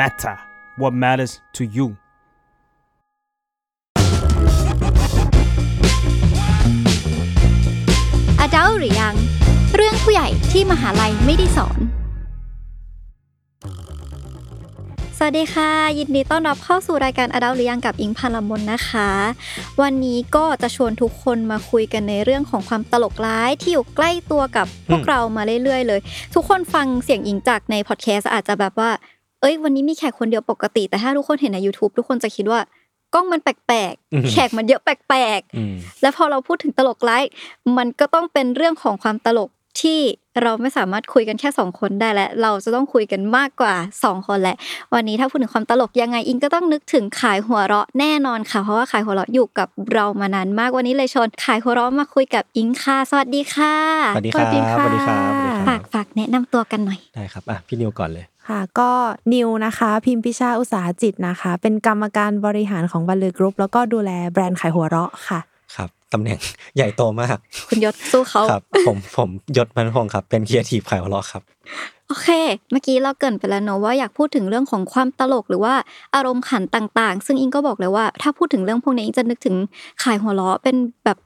matter what matters to you อดัลหรือยัง เรื่องผู้ใหญ่ที่มหาลัยไม่ได้สอน สวัสดีค่ะ ยินดีต้อนรับเข้าสู่รายการอดัลหรือยังกับอิงพันลมนนะคะ วันนี้ก็จะชวนทุกคนมาคุยกันในเรื่องของความตลกร้ายที่อยู่ใกล้ตัวกับพวกเรามาเรื่อยๆเลย ทุกคนฟังเสียงอิงจากในพอดแคสต์อาจจะแบบว่า เอ้ยวันนี้มีแขกคนเดียวปกติ แต่ถ้าทุกคนเห็นใน YouTube ทุกคนจะคิดว่ากล้องมันแปลกอืมๆแขกมันเยอะแปลกๆอืมแล้วพอเราพูดถึงตลกไลฟ์มันก็ต้องเป็นเรื่องของความตลกที่เราไม่สามารถคุยกันแค่สองคนได้และ เราจะต้องคุยกันมากกว่าสองคนแหละ วันนี้ถ้าพูดถึงความตลกยังไงอิงก็ต้องนึกถึงขายหัวเราะแน่นอนค่ะ เพราะว่าขายหัวเราะอยู่กับเรามานานมากวันนี้เลยชวนขายหัวเราะมาคุยกับอิงค่ะสวัสดีค่ะสวัสดีครับสวัสดีครับสวัสดีคฝารักบฝากแนะนำตัวกันหน่อยได้ครับอะพี่นิวก่อนเลย ค่ะก็นิวนะคะพิมพิชาอุตสาหจิตนะคะ เป็นกรรมการบริหารของบันลือกรุ๊ปแล้วก็ดูแลแบรนด์ขายหัวเราะค่ะครับตำแหน่งใหญ่โตมาก คุณยศสู้เขาครับผมผมยศพันพงศ์ครับ เป็นครีเอทีฟขายหัวเราะครับ โอเค เมื่อกี้เราเกริ่นไปแล้วเนอะว่าอยากพูดถึงเรื่องของความตลกหรือว่าอารมณ์ขันต่างๆ ซึ่งอิงก็บอกเลยว่า ถ้าพูดถึงเรื่องพวกนี้อิงจะนึกถึงขายหัวเราะเป็นแบบ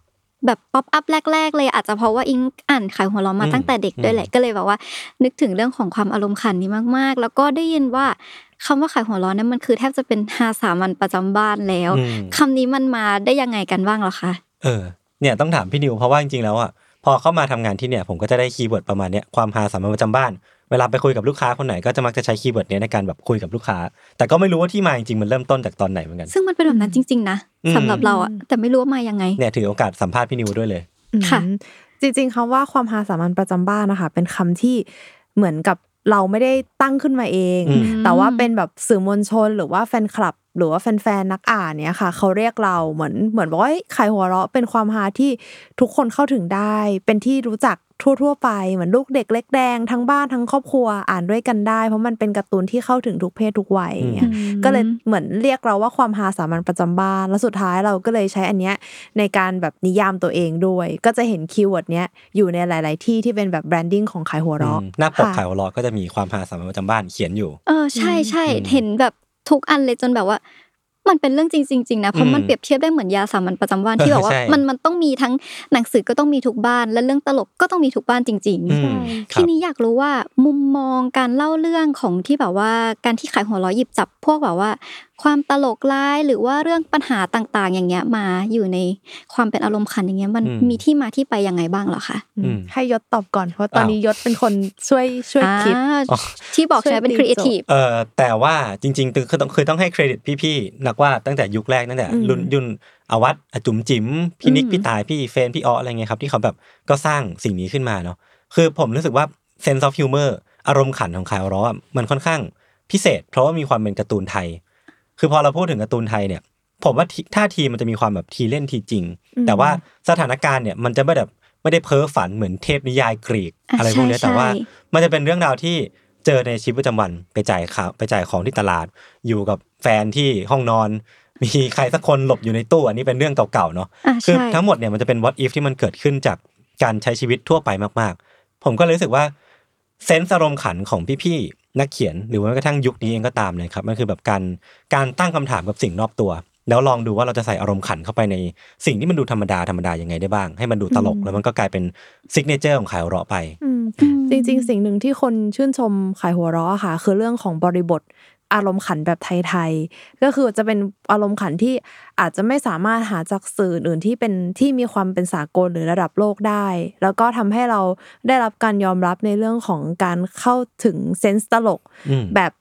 แบบ pop up แรก ๆ เลยอาจจะเพราะว่าอิงอ่านขายหัวเราะมาอืมตั้งแต่เด็กด้วยแหละก็เลยแบบว่า นึกถึงเรื่องของความอารมณ์ขันนี้มากๆ แล้วก็ได้ยินว่าคำว่าขายหัวเราะเนี่ยมันคือแทบจะเป็นฮาสามัญประจำบ้านแล้วอืมคำนี้มันมาได้ยังไงกันบ้างเหรอคะเออเนี่ยต้องถามพี่นิวเพราะว่าจริงๆแล้วอะพอเข้ามาทำงานที่เนี่ยผมก็จะได้ keyword ประมาณเนี้ยความฮาสามัญประจำบ้านเวลาไปคุยกับลูกค้าคนไหนก็จะมักจะใช้ keyword เนี้ยในการแบบคุยกับลูกค้า แต่ก็ไม่รู้ว่าที่มาจริงๆมันเริ่มต้นจากตอนไหนเหมือนกัน ซึ่งมันเป็นแบบนั้นจริง ๆ นะอืม สำหรับเราอะแต่ไม่รู้ว่ามายังไงเนี่ยถือโอกาสสัมภาษณ์พี่นิวด้วยเลยค่ะอืมจริงๆคำว่าความหาสามัญประจำบ้านนะคะ เป็นคำที่เหมือนกับเราไม่ได้ตั้งขึ้นมาเองอืมแต่ว่าเป็นแบบสื่อมวลชนหรือว่าแฟนคลับ หรือว่าแฟนๆนักอ่านเนี่ยค่ะเขาเรียกเราเหมือนเหมือนบอกว่าเอ้ยขายหัวเราะเป็นความฮาที่ทุกคนเข้าถึงได้ เป็นที่รู้จัก ทั่วๆไปเหมือนลูกเด็กเล็กแดงทั้งบ้านทั้งครอบครัวอ่านด้วยกันได้ เพราะมันเป็นการ์ตูนที่เข้าถึงทุกเพศทุกวัยอย่างเงี้ยอืมก็เลยเหมือนเรียกเราว่าความฮาสามัญประจำบ้าน แล้วสุดท้ายเราก็เลยใช้อันเนี้ยในการแบบนิยามตัวเองด้วย ก็จะเห็น keyword เนี้ยอยู่ในหลาย ๆ ที่ที่เป็นแบบ branding ของขายหัวเราะอืมหน้าปกค่ะขายหัวเราะก็จะมีความฮาสามัญประจำบ้านเขียนอยู่ เออใช่ใช่อืมเห็นแบบทุกอันเลยจนแบบว่า มันเป็นเรื่องจริงๆจริงๆนะเพราะมันอืมเปรียบเทียบได้เหมือนยาสามัญประจำบ้านที่แบบว่าใช่มันมันต้องมีทั้งหนังสือก็ต้องมีทุกบ้าน และเรื่องตลกก็ต้องมีทุกบ้านจริงอืมๆครับทีนี้อยากรู้ว่ามุมมองการเล่าเรื่องของที่แบบว่าการที่ขายหัวเราะหยิบจับพวกแบบว่า ความตลกร้ายหรือว่าเรื่องปัญหาต่างๆ อย่างเงี้ยมาอยู่ในความเป็นอารมณ์ขันอย่างเงี้ยมันอืมมีที่มาที่ไปยังไงบ้างเหรอคะอืมอืมให้ยศตอบก่อนเพราะตอนอ้าวนี้ยศเป็นคนช่วยช่วยคิดอ่าอ๋อที่บอกใช่ไหมเป็นคช่วยรีเอทีฟช่วยเออแต่ว่าจริงๆคือต้องคือต้องให้เครดิตพี่ๆนักวาดตั้งแต่ยุคแรกตั้งแต่อืมรุ่นรุ่นอาวัฒน์อาจุ๋มจิ๋มพี่นิคอืมพี่ต่ายพี่เฟนพี่เอ๊าะอะไรเงี้ยครับที่เขาแบบก็สร้างสิ่งนี้ขึ้นมาเนาะคือผมรู้สึกว่า sense of humor อารมณ์ขันของคายร้อมันค่อนข้างพิเศษ เพราะว่ามีความเป็นการ์ตูนไทย คือพอเราพูดถึงการ์ตูนไทยเนี่ย ผมว่าทีท่าทีมันจะมีความแบบทีเล่นทีจริงอืมแต่ว่าสถานการณ์เนี่ยมันจะไม่แบบไม่ได้เพ้อฝันเหมือนเทพนิยายกรีกอะอะไรพวกเนี้ยใช่แต่ว่าใช่มันจะเป็นเรื่องราวที่เจอในชีวิตประจำวันไปจ่ายข่าวไปจ่ายของที่ตลาด อยู่กับแฟนที่ห้องนอน มีใครสักคนหลบอยู่ในตู้อันนี้เป็นเรื่องเก่าๆเนาะอ่าคือใช่ทั้งหมดเนี่ยมันจะเป็น what if ที่มันเกิดขึ้นจากการใช้ชีวิตทั่วไปมาก ๆ ผมก็เลยรู้สึกว่า sense อารมณ์ขันของพี่ๆ นักเขียนหรือว่าแม้กระทั่งยุคนี้เองก็ตามเลยครับมันคือแบบการการตั้งคำถามกับสิ่งรอบตัว แล้วลองดูว่าเราจะใส่อารมณ์ขันเข้าไปในสิ่งที่มันดูธรรมดาธรรมดายังไงได้บ้าง ให้มันดูตลกอืมแล้วมันก็กลายเป็น signature ของขายหัวเราะไปอืมอืมจริง ๆ สิ่งหนึ่งที่คนชื่นชมขายหัวเราะอะค่ะ คือเรื่องของบริบท อารมณ์ขันแบบไทยๆ ก็คือจะเป็นอารมณ์ขันที่อาจจะไม่สามารถหาจากสื่ออื่นที่เป็นที่มีความเป็นสากลหรือระดับโลกได้ แล้วก็ทำให้เราได้รับการยอมรับในเรื่องของการเข้าถึงเซนส์ตลกอืมแบบ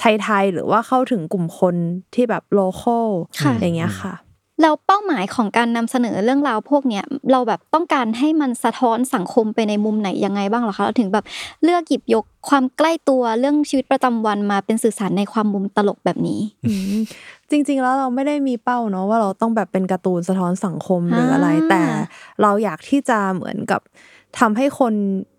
ไทยๆ หรือว่าเข้าถึงกลุ่มคนที่แบบโลคอลค่ะอย่างเงี้ยค่ะ แล้วเป้าหมายของการนำเสนอเรื่องราวพวกเนี้ยเราแบบต้องการให้มันสะท้อนสังคมไปในมุมไหนยังไงบ้างเหรอคะเราถึงแบบเลือกหยิบยกความใกล้ตัวเรื่องชีวิตประจำวันมาเป็นสื่อสารในความมุมตลกแบบนี้อืมจริง ๆ แล้วเราไม่ได้มีเป้าเนาะว่าเราต้องแบบเป็นการ์ตูนสะท้อนสังคมหรืออะไรอ่าแต่เราอยากที่จะเหมือนกับ ทำให้คน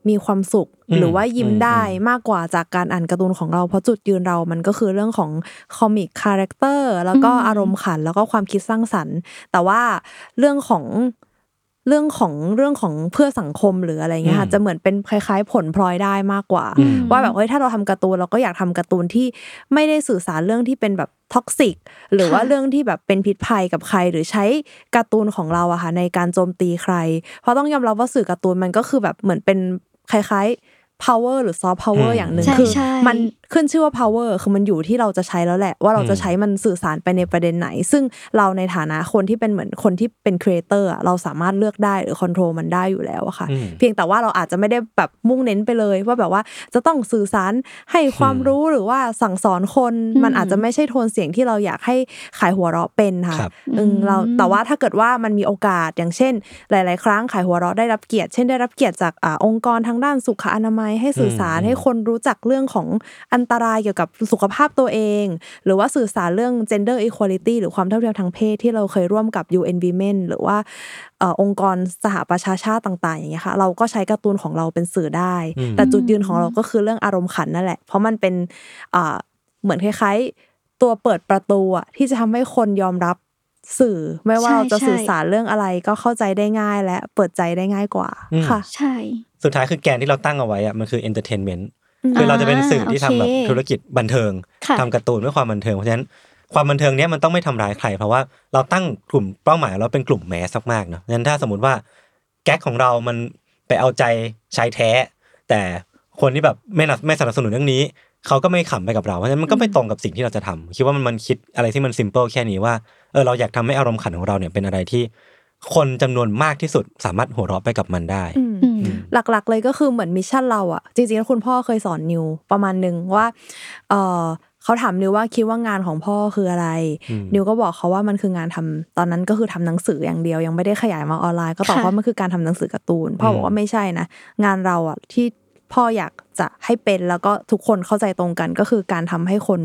มีความสุขอืมหรือว่ายิ้มอืมได้อืมมากกว่าจากการอ่านการ์ตูนของเราเพราะจุดยืนเรามันก็คือเรื่องของ comic character แล้วก็อืมอารมณ์ขันแล้วก็ความคิดสร้างสรรค์ แต่ว่าเรื่องของ เรื่องของเรื่องของเพื่อสังคมหรืออะไรเงี้ยค่ะอืมจะเหมือนเป็นคล้าย ๆ ผลพลอยได้มากกว่าอืมว่าแบบเฮ้ยถ้าเราทำการ์ตูนเราก็อยากทำการ์ตูนที่ไม่ได้สื่อสารเรื่องที่เป็นแบบท็อกซิกหรือว่าค่ะเรื่องที่แบบเป็นพิษภัยกับใครหรือใช้การ์ตูนของเราอะค่ะในการโจมตีใคร เพราะต้องยอมรับว่าสื่อการ์ตูนมันก็คือแบบเหมือนเป็นคล้ายๆ power หรือ soft power อืมอย่างหนึ่งใช่คือใช่มันขึ้นชื่อว่า power คือมันอยู่ที่เราจะใช้แล้วแหละ ว่าเราจะใช้มันสื่อสารไปในประเด็นไหน ซึ่งเราในฐานะคนที่เป็นเหมือนคนที่เป็น creator อะเราสามารถเลือกได้หรือ control มันได้อยู่แล้วอะค่ะอืมเพียงแต่ว่าเราอาจจะไม่ได้แบบมุ่งเน้นไปเลย ว่าแบบว่าจะต้องสื่อสารให้ความรู้หรือว่าสั่งสอนคนอืมมันอาจจะไม่ใช่โทนเสียงที่เราอยากให้ขายหัวเราะเป็นค่ะครับอืมเราแต่ว่าถ้าเกิดว่ามันมีโอกาสอย่างเช่น หลาย ๆ ครั้งขายหัวเราะได้รับเกียรติ เช่นได้รับเกียรติจากอาองค์กรทางด้านสุขอนามัยให้สื่อสารอืมให้คนรู้จักเรื่องของอันตรายเกี่ยวกับสุขภาพตัวเอง หรือว่าสื่อสารเรื่อง gender equality หรือความเท่าเทียมทางเพศที่เราเคยร่วมกับ UN Women หรือว่าเอ่อองค์กรสหประชาชาติต่าง ๆ อย่างเงี้ยค่ะเราก็ใช้การ์ตูนของเราเป็นสื่อได้อืมแต่จุดยืนของเราก็คือเรื่องอารมณ์ขันนั่นแหละ เพราะมันเป็นอ่าเหมือนคล้ายๆ ตัวเปิดประตูอะที่จะทำให้คนยอมรับสื่อไม่ว่าใช่เราจะใช่สื่อสารเรื่องอะไรก็เข้าใจได้ง่ายและเปิดใจได้ง่ายกว่าอืมค่ะ ใช่ สุดท้ายคือแกนที่เราตั้งเอาไว้อะมันคือ entertainment อืมคือเราจะเป็นสื่อที่ทำแบบโอเคธุรกิจบันเทิงค่ะทำการ์ตูนเพื่อความบันเทิงเพราะฉะนั้นความบันเทิงเนี้ยมันต้องไม่ทำร้ายใคร เพราะว่าเราตั้งกลุ่มเป้าหมายเราเป็นกลุ่ม mass มากๆเนาะงั้นถ้าสมมติว่าแก๊กของเรามันไปเอาใจชายแท้ แต่คนที่แบบไม่นับไม่สนับสนุนเรื่องนี้เขาก็ไม่ขำไปกับเราเพราะฉะนั้นมันก็ไม่ตรงกับสิ่งที่เราจะทำคิดว่ามันมันคิดอะไรที่มันซิมเ l ิลแค่นี้ว่าเออเราอยากทำให้อารมณ์ขันของเราเนี่ยเป็นอะไรที่ คนจำนวนมากที่สุดสามารถหัวเราะไปกับมันได้อืมอืมหลักๆเลยก็คือเหมือน mission เราอะจริงๆแล้วคุณพ่อเคยสอนนิวประมาณหนึ่งว่าเออเขาถามนิวว่าคิดว่างานของพ่อคืออะไรอืมนิวก็บอกเขาว่ามันคืองานทำตอนนั้นก็คือทำหนังสืออย่างเดียว ยังไม่ได้ขยายมาออนไลน์ ก็ตอบค่ะว่ามันคือการทำหนังสือการ์ตูนพ่อบอกว่าไม่ใช่นะงานเราอะที่พ่ออยากจะให้เป็นแล้วก็ทุกคนเข้าใจตรงกันก็คือการทำให้คน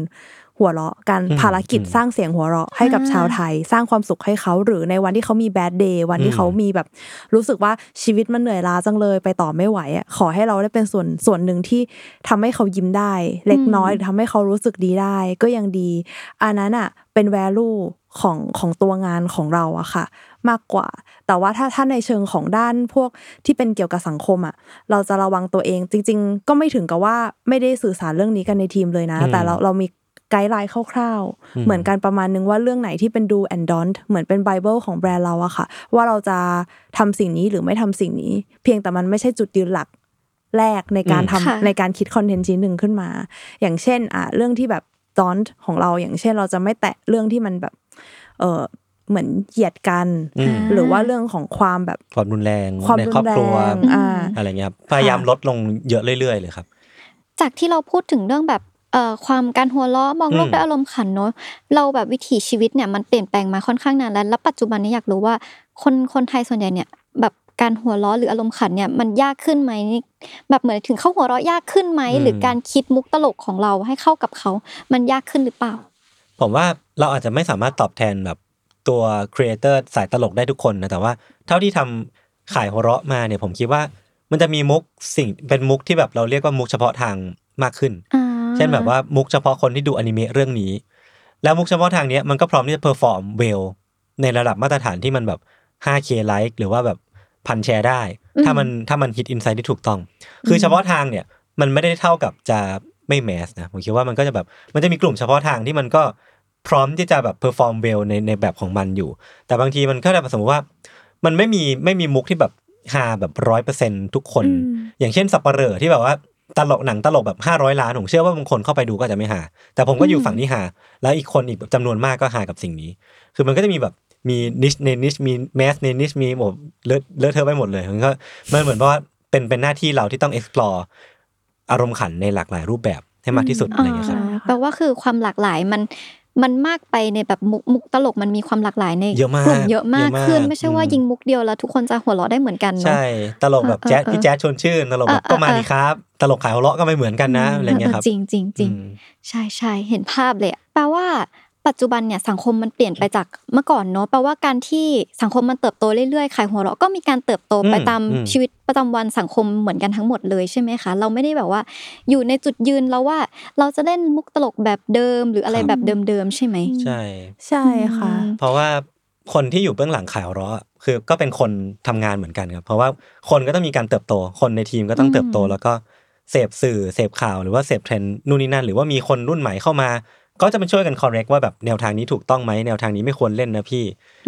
หัวเราะการอืมภารกิจอืมสร้างเสียงหัวเราะให้กับอ่าชาวไทย สร้างความสุขให้เขาหรือในวันที่เขามีแบดเดย์วันที่เขามีแบบ รู้สึกว่าชีวิตมันเหนื่อยล้าจังเลยไปต่อไม่ไหวอะขอให้เราได้เป็นส่วนส่วนหนึ่งที่ทำให้เขายิ้มได้ เล็กน้อยหรือทำให้เขารู้สึกดีได้ ก็ยังดี อันนั้นอะเป็น value ของของตัวงานของเราอะค่ะ มากกว่า แต่ว่าถ้าถ้าในเชิงของด้านพวกที่เป็นเกี่ยวกับสังคมอะเราจะระวังตัวเองจริง ๆ ก็ไม่ถึงกับว่าไม่ได้สื่อสารเรื่องนี้กันในทีมเลยนะอืมแต่เราเรามี guideline คร่าวอืมๆเหมือนกันประมาณนึงว่าเรื่องไหนที่เป็น do and don't เหมือนเป็นไบเบิลของแบรนด์เราอะค่ะ ว่าเราจะทำสิ่งนี้หรือไม่ทำสิ่งนี้ เพียงแต่มันไม่ใช่จุดยืนหลักแรกในการอืมทำค่ะในการคิดคอนเทนต์ชิ้นหนึ่งขึ้นมา อย่างเช่นอะเรื่องที่แบบดอนของเราอย่างเช่นเราจะไม่แตะเรื่องที่มันแบบ เออเหมือนเหยียดกันอืมหรือว่าเรื่องของความแบบความรุนแรงความในรุครอบนแรครัวงอ่าอะไรเงี้ยครับพยายามลดลงเยอะเรื่อยๆเลยครับ จากที่เราพูดถึงเรื่องแบบ เอ่อความการหัวเราะมองโลกอืมด้วยอารมณ์ขันเนอะเราแบบวิถีชีวิตเนี่ยมันเปลี่ยนแปลงมาค่อนข้างนานแล้วแล้วปัจจุบันนี้อยากรู้ว่าคนคนไทยส่วนใหญ่เนี่ยแบบการหัวเราะหรืออารมณ์ขันเนี่ยมันยากขึ้นไหมนี่แบบเหมือนถึงเข้าหัวเราะยากขึ้นไหมหรือการคิดมุกตลกของเราให้เข้ากับเขา มันยากขึ้นหรือเปล่า ผมว่าเราอาจจะไม่สามารถตอบแทนแบบตัวครีเอเตอร์สายตลกได้ทุกคนนะแต่ว่า เท่าที่ทำขายหัวเราะมาเนี่ยผมคิดว่า มันจะมีมุกสิ่งเป็นมุกที่แบบเราเรียกว่ามุกเฉพาะทางมากขึ้น อ่า เช่นแบบว่ามุกเฉพาะคนที่ดูอนิเมะเรื่องนี้ แล้วมุกเฉพาะทางเนี้ยมันก็พร้อมที่จะ perform well ในระดับมาตรฐานที่มันแบบ 5K ไลค์หรือว่าแบบพันแชร์ได้ ถ้ามันถ้ามัน hit insight ที่ถูกต้อง คือเฉพาะทางเนี่ยมันไม่ได้เท่ากับจะไม่ mass นะผมคิดว่ามันก็จะแบบมันจะมีกลุ่มเฉพาะทางที่มันก็พร้อมที่จะแบบ perform well ในในแบบของมันอยู่ แต่บางทีมันก็แบบสมมติว่า มันไม่มีไม่มีมุกที่แบบฮาแบบร้อยเปอร์เซ็นต์ทุกคนอืมอย่างเช่นสับปะเหร่อที่แบบว่า ตลกหนังตลกแบบห้าร้อยล้านผมเชื่อว่าบางคนเข้าไปดูก็อาจจะไม่หา แต่ผมก็อยู่ฝั่งที่หา แล้วอีกคนอีกจำนวนมากก็หากับสิ่งนี้ คือมันก็จะมีแบบมีนิชในนิชมีแมสในนิชมีหมดเลอะเลอะเทอะไปหมดเลยมันก็มันเหมือนว่าเป็นเป็นหน้าที่เราที่ต้อง explore อารมณ์ขันในหลากหลายรูปแบบให้มากที่สุดอะไรอย่างเงี้ยครับอ่าแปลว่าคือความหลากหลายมัน มันมากไปในแบบมุกมุกตลกมันมีความหลากหลายในเยอะมากกลุ่มเยอะมากเยอะมากขึ้นไม่ใช่ว่าอืมยิงมุกเดียวแล้วทุกคนจะหัวเราะได้เหมือนกันเนาะใช่ตลกแบบเออแจ๊สเออพี่แจ๊สชวนชื่นตลกแบบเออเออก็มาดีครับ ตลกขายหัวเราะก็ไม่เหมือนกันนะอะไรเงี้ยครับจริงจริงจริงอืมใช่ใช่เห็นภาพเลยอะแปลว่า ปัจจุบันเนี่ยสังคมมันเปลี่ยนไปจากเมื่อก่อนเนาะแปลว่าการที่สังคมมันเติบโตเรื่อยๆขายหัวเราะก็มีการเติบโตไปอืมตามอืมชีวิตประจำวันสังคมเหมือนกันทั้งหมดเลยใช่ไหมคะ เราไม่ได้แบบว่า อยู่ในจุดยืนแล้วว่า เราจะเล่นมุกตลกแบบเดิมหรืออะไรแบบเดิมๆใช่ไหมใช่ ใช่ค่ะอืมเพราะว่าคนที่อยู่เบื้องหลังขายหัวเราะคือก็เป็นคนทำงานเหมือนกันครับเพราะว่าคนก็ต้องมีการเติบโต คนในทีมก็ต้องเติบโตอืมแล้วก็เสพสื่อเสพข่าวหรือว่าเสพเทรนด์นู่นนี่นั่น หรือว่ามีคนรุ่นใหม่เข้ามา ก็จะมาช่วยกัน correct ว่าแบบแนวทางนี้ถูกต้องไหมแนวทางนี้ไม่ควรเล่นนะพี่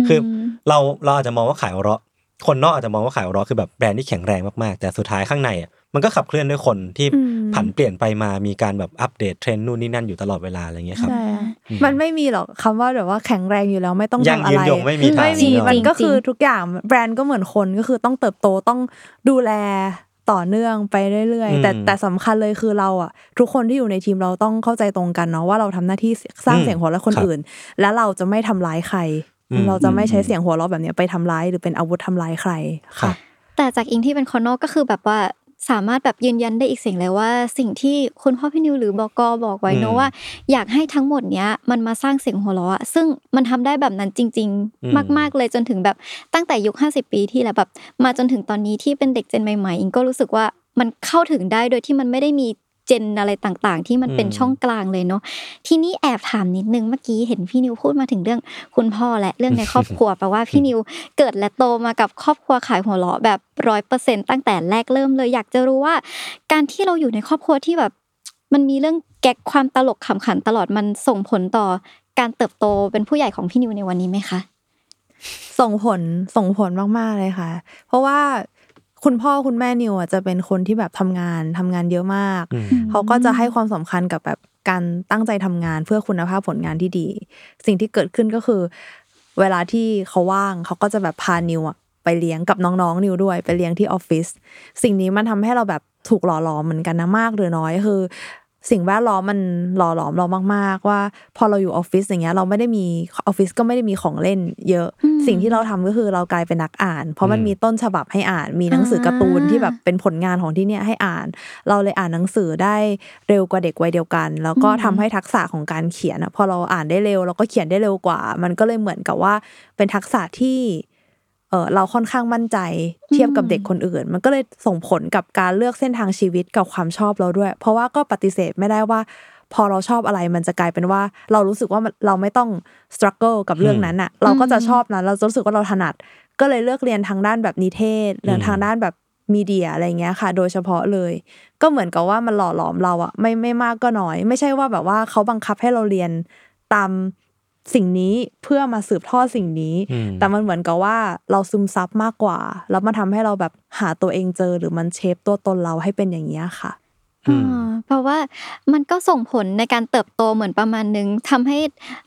คืออมเราเราอาจจะมองว่าขายหัวเราะคนนอกอาจจะมองว่าขายหัวเราะคือแบบแบรนด์ที่แข็งแรงมากๆ แต่สุดท้ายข้างในอะมันก็ขับเคลื่อนด้วยคนที่อืมผันเปลี่ยนไปมามีการแบบอัปเดตเทรนด์นู่นนี่นั่นอยู่ตลอดเวลาอะไรเงี้ยครับใช่อะอืมมันไม่มีหรอกคำว่าแบบว่าแข็งแรงอยู่แล้วไม่ต้องยั่งทำอะยืนไรยงไม่มีทางไม่มีจริงมันก็คือจริงทุกอย่างแบรนด์ก็เหมือนคนก็คือต้องเติบโตต้องดูแล ต่อเนื่องไปเรื่อยอืมๆแต่แต่สำคัญเลยคือเราอะ ทุกคนที่อยู่ในทีมเราต้องเข้าใจตรงกันเนาะว่าเราทำหน้าที่สร้างอืมเสียงหัวเราะคนครับอื่น และเราจะไม่ทำร้ายใครอืมเราจะไม่ใช้อืมเสียงหัวเราะแบบเนี้ยไปทำร้ายหรือเป็นอาวุธทำร้ายใครค่ะ แต่จากอิงที่เป็นคนนอกก็คือแบบว่า สามารถแบบยืนยันได้อีกเสียงเลยว่า สิ่งที่คุณพ่อพี่นิวหรือบอกอบอกไว้เนอือะมว่า อยากให้ทั้งหมดเนี้ยมันมาสร้างเสียงหัวเราะอะซึ่งมันทำได้แบบนั้นจริงอืมๆมาก ๆเลยจนถึงแบบตั้งแต่ยุค 50 ปีที่แล้วแบบมาจนถึงตอนนี้ที่เป็นเด็กเจนใหม่ๆอิงก็รู้สึกว่ามันเข้าถึงได้โดยที่มันไม่ได้มี เจนอะไรต่างๆ ที่มันเป็นอืมช่องกลางเลยเนาะทีนี้แอบถามนิดนึงเมื่อกี้เห็นพี่นิวพูดมาถึงเรื่องคุณพ่อและเรื่องในครอบครัวแปลว่าพี่นิวเกิดและโตมากับครอบครัวขายหัวเราะแบบร้อยเปอร์เซ็นตั้งแต่แรกเริ่มเลยอยากจะรู้ว่า การที่เราอยู่ในครอบครัวที่แบบมันมีเรื่องแก๊กความตลกขำขันตลอดมันส่งผลต่อการเติบโตเป็นผู้ใหญ่ของพี่นิวในวันนี้ไหมคะส่งผลส่งผลมากๆเลยค่ะ เพราะว่า คุณพ่อคุณแม่นิวอะจะเป็นคนที่แบบทำงานทำงานเยอะมากอืมเขาก็จะให้ความสำคัญกับแบบการตั้งใจทำงานเพื่อคุณภาพผลงานที่ดี สิ่งที่เกิดขึ้นก็คือ เวลาที่เขาว่างเขาก็จะแบบพานิวอะไปเลี้ยงกับน้องๆนิวด้วยไปเลี้ยงที่ออฟฟิศสิ่งนี้มันทำให้เราแบบถูกหล่อหลอมเหมือนกันนะมากหรือน้อยคือ สิ่งแวดล้อมมันหล่อหลอมเรามาก ๆ ว่า พอเราอยู่ออฟฟิศอย่างเงี้ยเราไม่ได้มีออฟฟิศก็ไม่ได้มีของเล่น เยอะอืมสิ่งที่เราทำก็คือเรากลายเป็นนักอ่าน เพราะมันอืมมีต้นฉบับให้อ่าน มีหนังสือการ์ตูนที่แบบเป็นผลงานของที่เนี่ยให้อ่าน เราเลยอ่านหนังสือได้เร็วกว่าเด็กวัยเดียวกัน แล้วก็อืมทำให้ทักษะของการเขียนอะพอเราอ่านได้เร็วเราก็เขียนได้เร็วกว่า มันก็เลยเหมือนกับว่าเป็นทักษะที่เออเราค่อนข้างมั่นใจเทียบกับเด็กคนอื่น มันก็เลยส่งผลกับการเลือกเส้นทางชีวิตกับความชอบเราด้วย เพราะว่าก็ปฏิเสธไม่ได้ว่า พอเราชอบอะไรมันจะกลายเป็นว่า เรารู้สึกว่ามันเราไม่ต้อง struggle กับเรื่องนั้นอะเราก็จะชอบนั้นเราจะรู้สึกว่าเราถนัด ก็เลยเลือกเรียนทางด้านแบบนิเทศเรียนทางด้านแบบมีเดียอะไรเงี้ยค่ะ โดยเฉพาะเลย ก็เหมือนกับว่ามันหล่อหลอมเราอะไม่ไม่มากก็น้อย ไม่ใช่ว่าแบบว่าเขาบังคับให้เราเรียนตาม สิ่งนี้เพื่อมาสืบทอดสิ่งนี้อืมแต่มันเหมือนกับว่าเราซึมซับมากกว่า แล้วมันทำให้เราแบบหาตัวเองเจอหรือมันเชฟตัวตนเราให้เป็นอย่างนี้ยค่ะอืมอ่าเพราะว่ามันก็ส่งผลในการเติบโตเหมือนประมาณนึงทำให้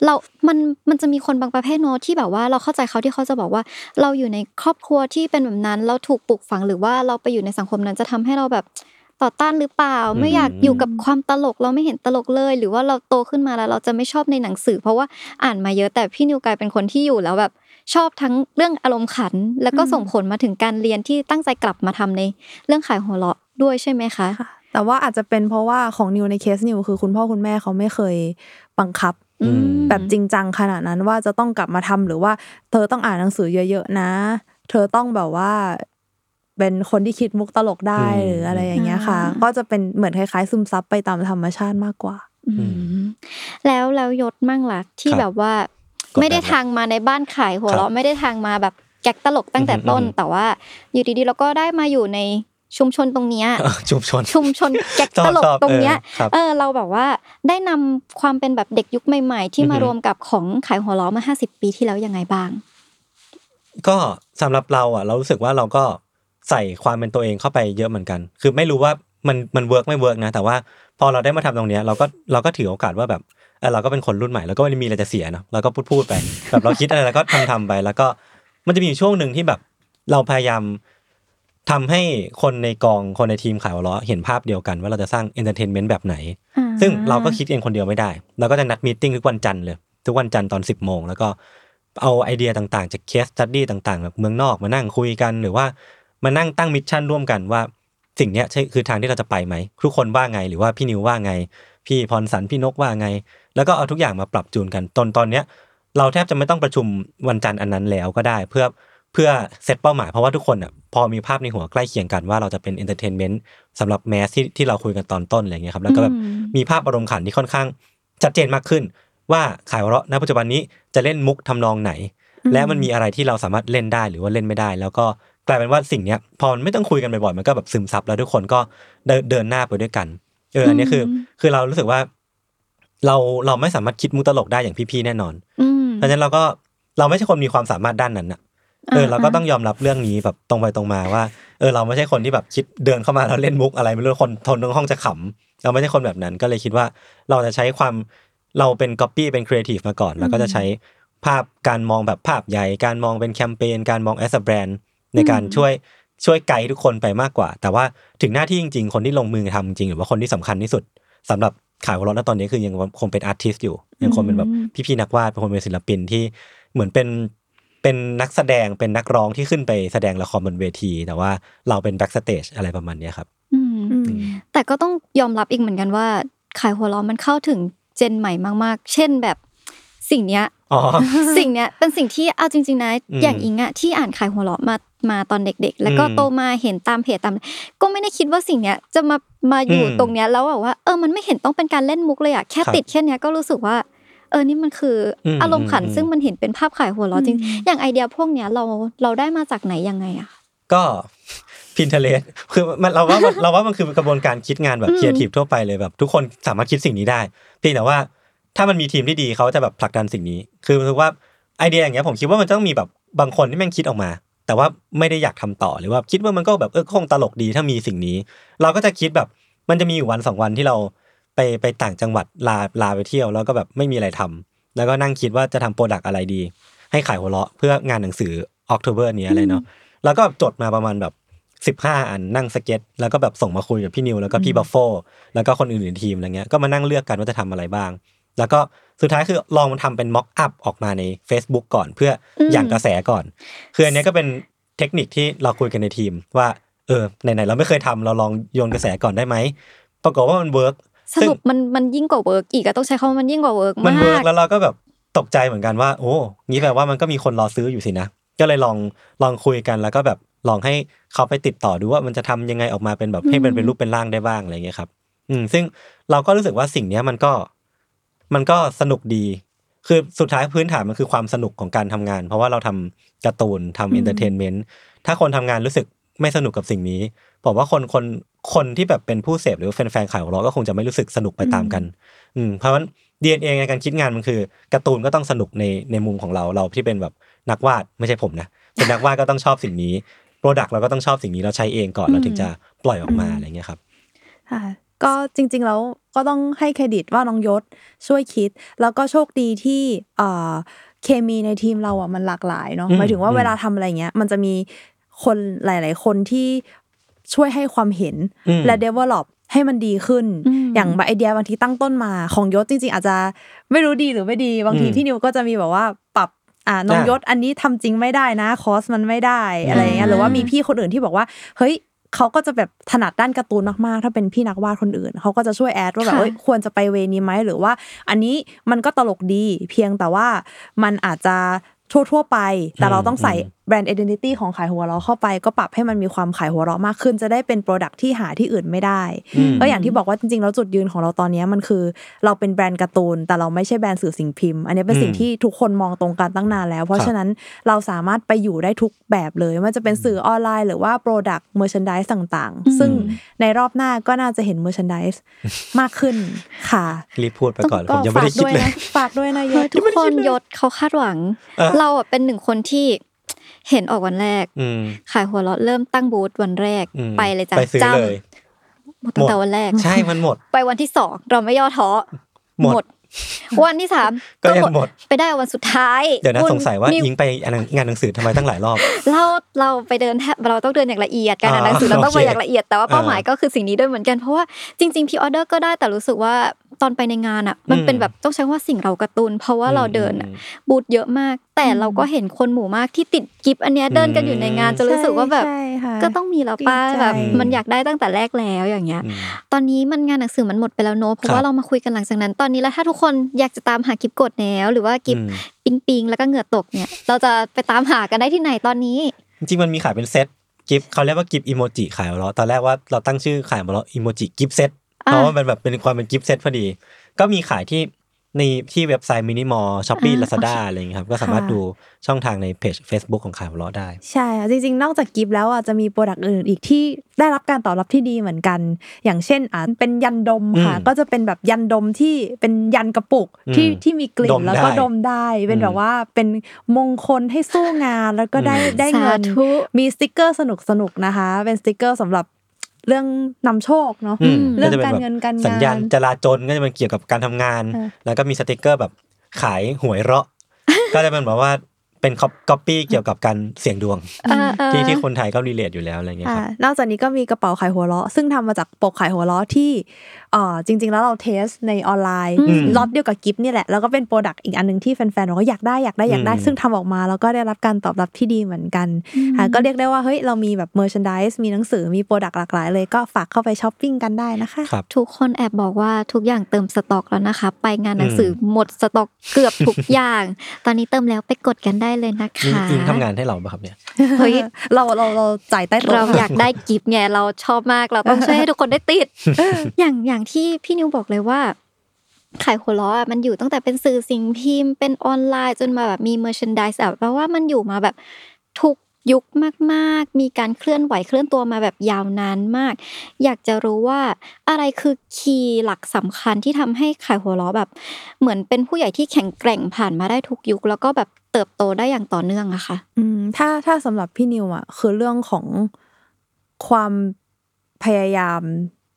เรา มัน มันจะมีคนบางประเภทเนอะที่แบบว่าเราเข้าใจเขาที่เขาจะบอกว่า เราอยู่ในครอบครัวที่เป็นแบบนั้น เราถูกปลูกฝังหรือว่าเราไปอยู่ในสังคมนั้นจะทำให้เราแบบ ต่อต้านหรือเปล่า ไม่อยากอยู่กับความตลกเราไม่เห็นตลกเลย หรือว่าเราโตขึ้นมาแล้วเราจะไม่ชอบในหนังสือ เพราะว่าอ่านมาเยอะแต่พี่นิวกลายเป็นคนที่อยู่แล้วแบบชอบทั้งเรื่องอารมณ์ขัน แล้วก็อืมส่งผลมาถึงการเรียนที่ตั้งใจกลับมาทำในเรื่องขายหัวเราะด้วยใช่ไหมคะค่ะแต่ว่าอาจจะเป็นเพราะว่าของนิวในเคสนิวคือคุณพ่อคุณแม่เขาไม่เคยบังคับอืมแบบจริงจังขนาดนั้นว่าจะต้องกลับมาทำหรือว่า เธอต้องอ่านหนังสือเยอะๆนะ เธอต้องแบบว่า เป็นคนที่คิดมุกตลกได้อืมหรืออะไรอย่างเงี้ยค่ะอ่าก็จะเป็นเหมือนคล้ายๆ ซึมซับไปตามธรรมชาติมากกว่าอืมแล้วแล้วยศมั่งล่ะที่ครับแบบว่ากดดันไม่ได้ทางมาในบ้านขายหัวครัเราะบไม่ได้ทางมาแบบแก๊กตลกตั้งแต่ต้นอืมอืมแต่ว่า อยู่ดีๆเราก็ได้มาอยู่ในชุมชนตรงเนี้ยเออชุมชนชุมชนแก๊กชอบตลกชอบตรงเนี้ยเออครับเออเราแบบว่าได้นำความเป็นแบบเด็กยุคใหม่ ๆ ที่อือฮึมารวมกับของขายหัวเราะมาห้าสิบปีที่แล้วยังไงบ้าง ก็สำหรับเราอะ เรารู้สึกว่าเราก็ ใส่ความเป็นตัวเองเข้าไปเยอะเหมือนกัน คือไม่รู้ว่ามันมัน work ไม่ work นะ แต่ว่าพอเราได้มาทำตรงเนี้ยเราก็เราก็ถือโอกาสว่าแบบเออเราก็เป็นคนรุ่นใหม่แล้วก็ไม่ได้มีอะไรจะเสียเนาะเราก็พูดพูดไปแบบเราคิดอะไรแล้วก็ทำทำไป แล้วก็มันจะมีอยู่ช่วงหนึ่งที่แบบเราพยายามทำให้คนในกองคนในทีมขายหัวเราะเห็นภาพเดียวกัน ว่าเราจะสร้าง entertainment แบบไหน ซึ่งเราก็คิดเองคนเดียวไม่ได้เราก็จะนัด meeting ทุกวันจันทร์เลย ทุกวันจันทร์ตอน 10 โมงแล้วก็เอาไอเดียต่างๆ จาก case study ต่างๆ แบบเมืองนอกมานั่งคุยกันหรือว่า มานั่งตั้ง mission ร่วมกันว่า สิ่งเนี้ยใช่คือทางที่เราจะไปไหมทุกคนว่าไงหรือว่าพี่นิวว่าไง พี่พรสันพี่นกว่าไง แล้วก็เอาทุกอย่างมาปรับจูนกันตอนตอนเนี้ยเราแทบจะไม่ต้องประชุมวันจันทร์อันนั้นแล้วก็ได้ เพื่อเพื่อเซตเป้าหมายเพราะว่าทุกคนอะพอมีภาพในหัวใกล้เคียงกันว่าเราจะเป็น entertainment สำหรับ mass ที่ที่เราคุยกันตอนต้นอะไรเงี้ยครับแล้วก็แบบอืมมีภาพอารมณ์ขันที่ค่อนข้างชัดเจนมากขึ้น ว่าขายหัวเราะณปัจจุบันนี้จะเล่นมุกทำนองไหนอืมและมันมีอะไรที่เราสามารถเล่นได้หรือว่าเล่นไม่ได้ แล้วก็ กลายเป็นว่าสิ่งเนี้ยพอมันไม่ต้องคุยกันบ่อยๆมันก็แบบซึมซับแล้วทุกคนก็เดินเดินหน้าไปด้วยกันเอออันนี้คืออืมคือเรารู้สึกว่า เราเราไม่สามารถคิดมุกตลกได้อย่างพี่ๆแน่นอนอืมเพราะฉะนั้นเราก็เราไม่ใช่คนมีความสามารถด้านนั้นน่ะเอออ่าเราก็ต้องยอมรับเรื่องนี้แบบตรงไปตรงมาว่า เออเราไม่ใช่คนที่แบบคิดเดินเข้ามาแล้วเล่นมุกอะไรไม่รู้คนทนทั้งห้องจะขำเราไม่ใช่คนแบบนั้น ก็เลยคิดว่าเราจะใช้ความเราเป็นก๊อปปี้เป็นครีเอทีฟมาก่อน แล้วก็จะใช้ภาพการมองแบบภาพใหญ่ การมองเป็นแคมเปญการมอง as brand ในการช่วยช่วยไกด์ทุกคนไปมากกว่า แต่ว่าถึงหน้าที่จริง ๆ คนที่ลงมือทำจริง หรือว่าคนที่สำคัญที่สุดสำหรับขายหัวเราะณตอนนี้คือยังคงเป็น artist อยู่ ยังคงเป็นแบบพี่ๆนักวาดเป็นคนเป็นศิลปินที่เหมือนเป็นเป็นนักแสดงเป็นนักร้องที่ขึ้นไปแสดงละครบนเวที แต่ว่าเราเป็น backstage อะไรประมาณเนี้ยครับอืมอืมแต่ก็ต้องยอมรับอีกเหมือนกันว่า ขายหัวเราะมันเข้าถึงเจนใหม่มาก ๆ เช่นแบบสิ่งเนี้ยอ๋อสิ่งเนี้ยเป็นสิ่งที่เอาจริง ๆ นะอืมอย่างอิงอะที่อ่านขายหัวเราะมา มาตอนเด็ก ๆ แล้วก็อืมโตมาเห็นตามเพจตาม ก็ไม่ได้คิดว่าสิ่งเนี้ยจะมามาอยู่อืมตรงเนี้ยแล้วแบบว่าเออมันไม่เห็นต้องเป็นการเล่นมุกเลยอะแค่ครับติดแค่เนี้ยก็รู้สึกว่า เออนี่มันคืออมอารมณ์ขันอืมซึ่งมันเห็นเป็นภาพขายหัวเราะจริงอย่างไอเดียพวกเนี้ยเราเราได้มาจากไหนยังไงอะก็ Pinterest คือมันเราว่ามันเราว่ามันคือกระบวนการคิดงานแบบอืมครีเอทีฟทั่วไปเลยแบบ ทุกคนสามารถคิดสิ่งนี้ได้เพียงแต่ว่าถ้ามันมีทีมที่ดีเขาจะแบบผลักดันสิ่งนี้ คือคือว่าไอเดียอย่างเงี้ยผมคิดว่ามันต้องมีแบบบางคนที่แม่งคิดออกมา แต่ว่าไม่ได้อยากทำต่อหรือว่าคิดว่ามันก็แบบเออคงตลกดีถ้ามีสิ่งนี้ เราก็จะคิดแบบมันจะมีอยู่วันสองวันที่เราไปไปต่างจังหวัดลาลาไปเที่ยวแล้วก็แบบไม่มีอะไรทำแล้วก็นั่งคิดว่าจะทำ product อะไรดี ให้ขายหัวเราะเพื่องานหนังสือ October นี้อะไรเนาะแล้วก็จดมาประมาณแบบสิบห้าอันนั่งสเก็ต แล้วก็แบบส่งมาคุยกับพี่นิวแล้วก็พี่บัฟโฟแล้วก็คนอื่นในทีมอะไรเงี้ยก็มานั่งเลือกกันว่าจะทำอะไรบ้าง แล้วก็สุดท้ายคือลองมันทำเป็น mock up ออกมาใน Facebook ก่อน เพื่ออืมหยั่งกระแสก่อน คืออันเนี้ยก็เป็นเทคนิคที่เราคุยกันในทีมว่า เออไหนๆเราไม่เคยทำเราลองโยนกระแสก่อนได้ไหมปรากฏว่ามัน workสรุปมันมันยิ่งกว่า work อีกอะต้องใช้คำว่ามันยิ่งกว่า work มันมา workแล้วเราก็แบบตกใจเหมือนกันว่า โอ้งี้แปลว่ามันก็มีคนรอซื้ออยู่สินะก็เลยลองลองคุยกันแล้วก็แบบลองให้เขาไปติดต่อดูว่ามันจะทำยังไงออกมาเป็นแบบให้มันเป็นรูปเป็นร่างได้บ้างอะไรเงี้ยครับ อืมซึ่งเราก็รู้สึกว่าสิ่งเนี้ยมันก็ มันก็สนุกดี คือสุดท้ายพื้นฐานมันคือความสนุกของการทำงาน เพราะว่าเราทำการ์ตูนทำ entertainment ถ้าคนทำงานรู้สึกไม่สนุกกับสิ่งนี้ผมว่าคนคนคนที่แบบเป็นผู้เสพหรือแฟนๆขายของเราก็คงจะไม่รู้สึกสนุกไปตามกัน อืมเพราะฉะนั้น DNA ในการคิดงานมันคือการ์ตูนก็ต้องสนุกในในมุมของเราเราที่เป็นแบบนักวาดไม่ใช่ผมนะเป็นนักวาดก็ต้องชอบสิ่งนี้โปรดักต์เราก็ต้องชอบสิ่งนี้เราใช้เองก่อนเราถึงจะปล่อยออกมาอะไรเงี้ยครับค่ะ ก็จริง ๆ แล้วก็ต้องให้เครดิตว่าน้องยศช่วยคิด แล้วก็โชคดีที่เอ่อเคมีในทีมเราอะมันหลากหลายเนาะอืมหมายถึงว่าอืมเวลาทำอะไรเงี้ย มันจะมีคนหลาย ๆ คนที่ช่วยให้ความเห็นอืมและ develop ให้มันดีขึ้นอืมอย่างบางไอเดียบางทีตั้งต้นมาของยศจริง ๆ อาจจะไม่รู้ดีหรือไม่ดีบางทีอืมพี่นิวก็จะมีแบบว่าปรับอ่าน้องอะยศอันนี้ทำจริงไม่ได้นะคอสมันไม่ได้อะไรอย่างเงี้ยหรือว่ามีพี่คนอื่นที่บอกว่าเฮ้ย เขาก็จะแบบถนัดด้านการ์ตูนมากๆ ถ้าเป็นพี่นักวาดคนอื่น เขาก็จะช่วยแอดว่าแบบค่ะเอ้ยควรจะไปเวนี้ไหมหรือว่า อันนี้มันก็ตลกดีเพียงแต่ว่ามันอาจจะทั่ว ๆ ไป แต่เราต้องใส่อืม แบรนด์ identity ของขายหัวเราะเข้าไป ก็ปรับให้มันมีความขายหัวเราะมากขึ้น จะได้เป็นโปรดักที่หาที่อื่นไม่ได้อืมก็อย่างที่บอกว่าจริงๆแล้วจุดยืนของเราตอนนี้มันคือ เราเป็นแบรนด์การ์ตูน แต่เราไม่ใช่แบรนด์สื่อสิ่งพิมพ์ อันนี้เป็นสิ่งอืมที่ทุกคนมองตรงกันตั้งนานแล้ว เพราะฉะนั้นเราสามารถไปอยู่ได้ทุกแบบเลยไม่ว่าจะเป็นสื่อออนไลน์หรือว่าโปรดักต์เมอร์ช n นดิสต่างๆ ซึ่งในรอบหน้าก็น่าจะเห็นเมอร์ช n นดิสมากขึ้นค่ะรีบพูดไปก่อนผมยังไม่ฝากได้คิดด้วยเลยนะฝากด้วยนะเฮ้ยศทุกคนยศเขาคาดหวังเออเราอะเป็นหนึ่งคนที่ เห็นออกวันแรกอืมขายหัวเราะเริ่มตั้งบูธวันแรกอืมไปเลยจ้ะไปซื้อจ้ำเลยหมดตั้งแต่วันแรก ใช่มันหมด ไปวันที่สองเราไม่ย่อท้อหมดวันที่สามก็ยังหมดไปได้วันสุดท้าย เดี๋ยวนะคุณสงสัยว่านิยิงไปงานหนังสือทำไมตั้งหลายรอบ เราเราไปเดินแทบเราต้องเดินอย่างละเอียดการอ่านอ่าหนังสือเราต้องไปโอเคอย่างละเอียดแต่ว่าเป้าอ่าหมายก็คือสิ่งนี้ด้วยเหมือนกันเพราะว่าจริงๆพีออเดอร์ก็ได้แต่รู้สึกว่าตอนไปในงานอะ มันอืมเป็นแบบต้องใช้ว่าสิ่งเราการ์ตูนเพราะว่าเราเดินอะอืมบูธเยอะมาก แต่เราก็เห็นคนหมู่มากที่ติดกิฟต์อันเนี้ยเดินกันอยู่ในงานจะรู้สึกว่าแบบใช่ค่ะก็ต้องมีแล้วป้าดีใจแบบมันอยากได้ตั้งแต่แรกแล้วอย่างเงี้ยอืมตอนนี้มันงานหนังสือมันหมดไปแล้วเนอะเพราะครับว่าเรามาคุยกันหลังจากนั้น ตอนนี้แล้วถ้าทุกคนอยากจะตามหากิ๊บกดแนวหรือว่ากิ๊บอืมปิ๊งปิ๊งแล้วก็เหงื่อตกเนี่ย เราจะไปตามหากันได้ที่ไหนตอนนี้ จริงๆมันมีขายเป็นเซตกิ๊บเขาเรียกว่ากิฟต์อีโมจิขายหัวเราะตอนแรกว่าเราตั้งชื่อขายหัวเราะ emoji gift set เพราะว่ามันแบบเป็นความเป็น gift set พอดี ก็มีขายที่ ในที่เว็บไซต์ Minimore Shopee อ่าลาซาด้าอะไรอย่างเงี้ยครับ ก็สามารถค่ะดูช่องทางในเพจ Facebook ของขายหัวเราะได้ ใช่ค่ะจริงๆ นอกจากกิ๊บแล้วอะจะมี product อื่นอีกที่ได้รับการตอบรับที่ดีเหมือนกัน อย่างเช่นอะเป็นยาดมค่ะอืมก็จะเป็นแบบยันดมที่เป็นยันกระปุกที่อืมที่มีกลิ่นดมแล้วก็ได้ดมได้เป็นอืมแบบว่าเป็นมงคลให้สู้งานแล้วก็ได้อืมได้เงินสาธุมีสติกเกอร์สนุกๆนะคะ เป็นสติกเกอร์สำหรับ เรื่องนำโชคเนาะอืมเรื่องจะเป็นการแบบเงินการงานสัญญาณจราจรก็จะเป็นเกี่ยวกับการทำงานเออแล้วก็มีสติกเกอร์แบบขายหวยเราะ ก็จะเป็นแบบว่าเป็นก๊อปปี้เกี่ยวกับการเสี่ยงดวงเออเออที่ที่คนไทยก็ relate อยู่แล้วอะไรเงี้ยอ่าครับนอกจากนี้ก็มีกระเป๋าขายหัวเราะ ซึ่งทำมาจากปกขายหัวเราะที่เอ่อจริง ๆ แล้วเรา test ในออนไลน์อืมล็อตเดียวกับกิ๊บนี่แหละแล้วก็เป็น product อีกอันหนึ่งที่แฟนๆบอกว่าอยากได้อยากได้อยากได้อืมซึ่งทำออกมาแล้วก็ได้รับการตอบรับที่ดีเหมือนกันค่ะก็เรียกได้ว่าเฮ้ยเรามีแบบเมอร์ช n นดิสมีหนังสือมี product หลากหลายเลยก็ฝากเข้าไปช้อปปิ้งกันได้นะคะครับทุกคนแอบบอกว่าทุกอย่างเติมสต็อกแล้วนะคะ ไปงานหนังสืออืมหมดสต็อกเกือบทุกอย่าง ตอนนี้เติมแล้วไปกดกันได้เลยนะอิงคะอิงทำงานให้เราป่ะครับเนี่ยเฮ้ยเราเราเราจ่ายใต้โต๊ะเราอยากได้กิ๊บไงเราชอบมากเราต้องช่วยให้ทุกคนได้ติดอย่างอย่างที่พี่นิวบอกเลยว่าขายหัวเราะอะมันอยู่ตั้งแต่เป็นสื่อสิ่งพิมพ์เป็นออนไลน์จนมาแบบมีเมอร์ช n นดิสแบบแปลว่ามันอยู่มาแบบทุกยุคมากๆ มีการเคลื่อนไหวเคลื่อนตัวมาแบบยาวนานมาก อยากจะรู้ว่าอะไรคือ key หลักสำคัญที่ทำให้ขายหัวเราะแบบ เหมือนเป็นผู้ใหญ่ที่แข็งแกร่งผ่านมาได้ทุกยุค แล้วก็แบบเติบโตได้อย่างต่อเนื่องอะค่ะ อืมถ้าถ้าสำหรับพี่นิวอะคือเรื่องของความพยายาม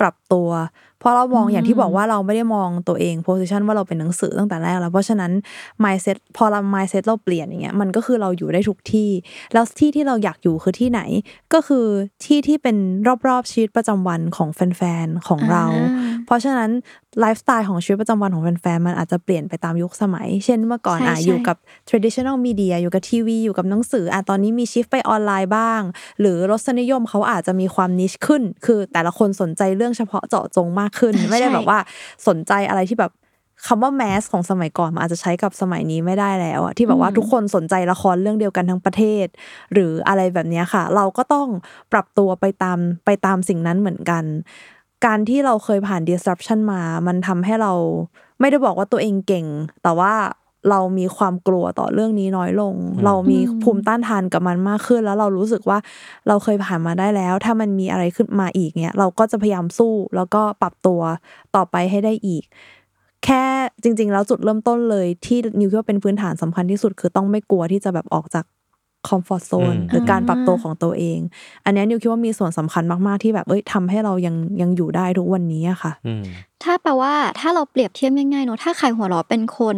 ปรับตัว เพราะเรามองอืมอย่างที่บอกว่าเราไม่ได้มองตัวเองโพสิชันว่าเราเป็นหนังสือตั้งแต่แรกแล้ว เพราะฉะนั้น mindset พอเรา mindset เราเปลี่ยนอย่างเงี้ยมันก็คือเราอยู่ได้ทุกที่ แล้วที่ที่เราอยากอยู่คือที่ไหน ก็คือที่ที่เป็นรอบๆชีวิตประจำวันของแฟนๆของเราอ่าเพราะฉะนั้นไลฟ์สไตล์ของชีวิตประจำวันของแฟนๆมันอาจจะเปลี่ยนไปตามยุคสมัย เช่นเมื่อก่อนใช่อะใช่อยู่กับ traditional media อยู่กับทีวีอยู่กับหนังสืออะตอนนี้มีชิฟไปออนไลน์บ้าง หรือรสนิยมเขาอาจจะมีความนิชขึ้น คือแต่ละคนสนใจเรื่องเฉพาะเจาะจงมากขึ้น ไม่ได้แบบว่าสนใจอะไรที่แบบคำว่าแมสของสมัยก่อนมันอาจจะใช้กับสมัยนี้ไม่ได้แล้วอะที่แบบว่าอืมทุกคนสนใจละครเรื่องเดียวกันทั้งประเทศ หรืออะไรแบบเนี้ยค่ะ เราก็ต้องปรับตัวไปตามไปตามสิ่งนั้นเหมือนกัน การที่เราเคยผ่าน disruption มา มันทำให้เราไม่ได้บอกว่าตัวเองเก่ง แต่ว่า เรามีความกลัวต่อเรื่องนี้น้อยลง เรามีอืมภูมิต้านทานกับมันมากขึ้น แล้วเรารู้สึกว่าเราเคยผ่านมาได้แล้ว ถ้ามันมีอะไรขึ้นมาอีกเนี่ยเราก็จะพยายามสู้แล้วก็ปรับตัวต่อไปให้ได้อีก แค่จริง ๆ แล้วจุดเริ่มต้นเลยที่นิวคิดว่าเป็นพื้นฐานสำคัญที่สุด คือต้องไม่กลัวที่จะแบบออกจาก คอมฟอร์ z โซนอืมหรือการปรับตัวของตัวเอง อันเนี้ยนิวคิดว่ามีส่วนสำคัญมาก ๆ ที่แบบเอ้ยทำให้เรายังยังอยู่ได้ทุกวันนี้อะค่ะอืมถ้าแปลว่าถ้าเราเปรียบเทียบง่ายๆเนอะถ้าใครหัวเราะเป็นคน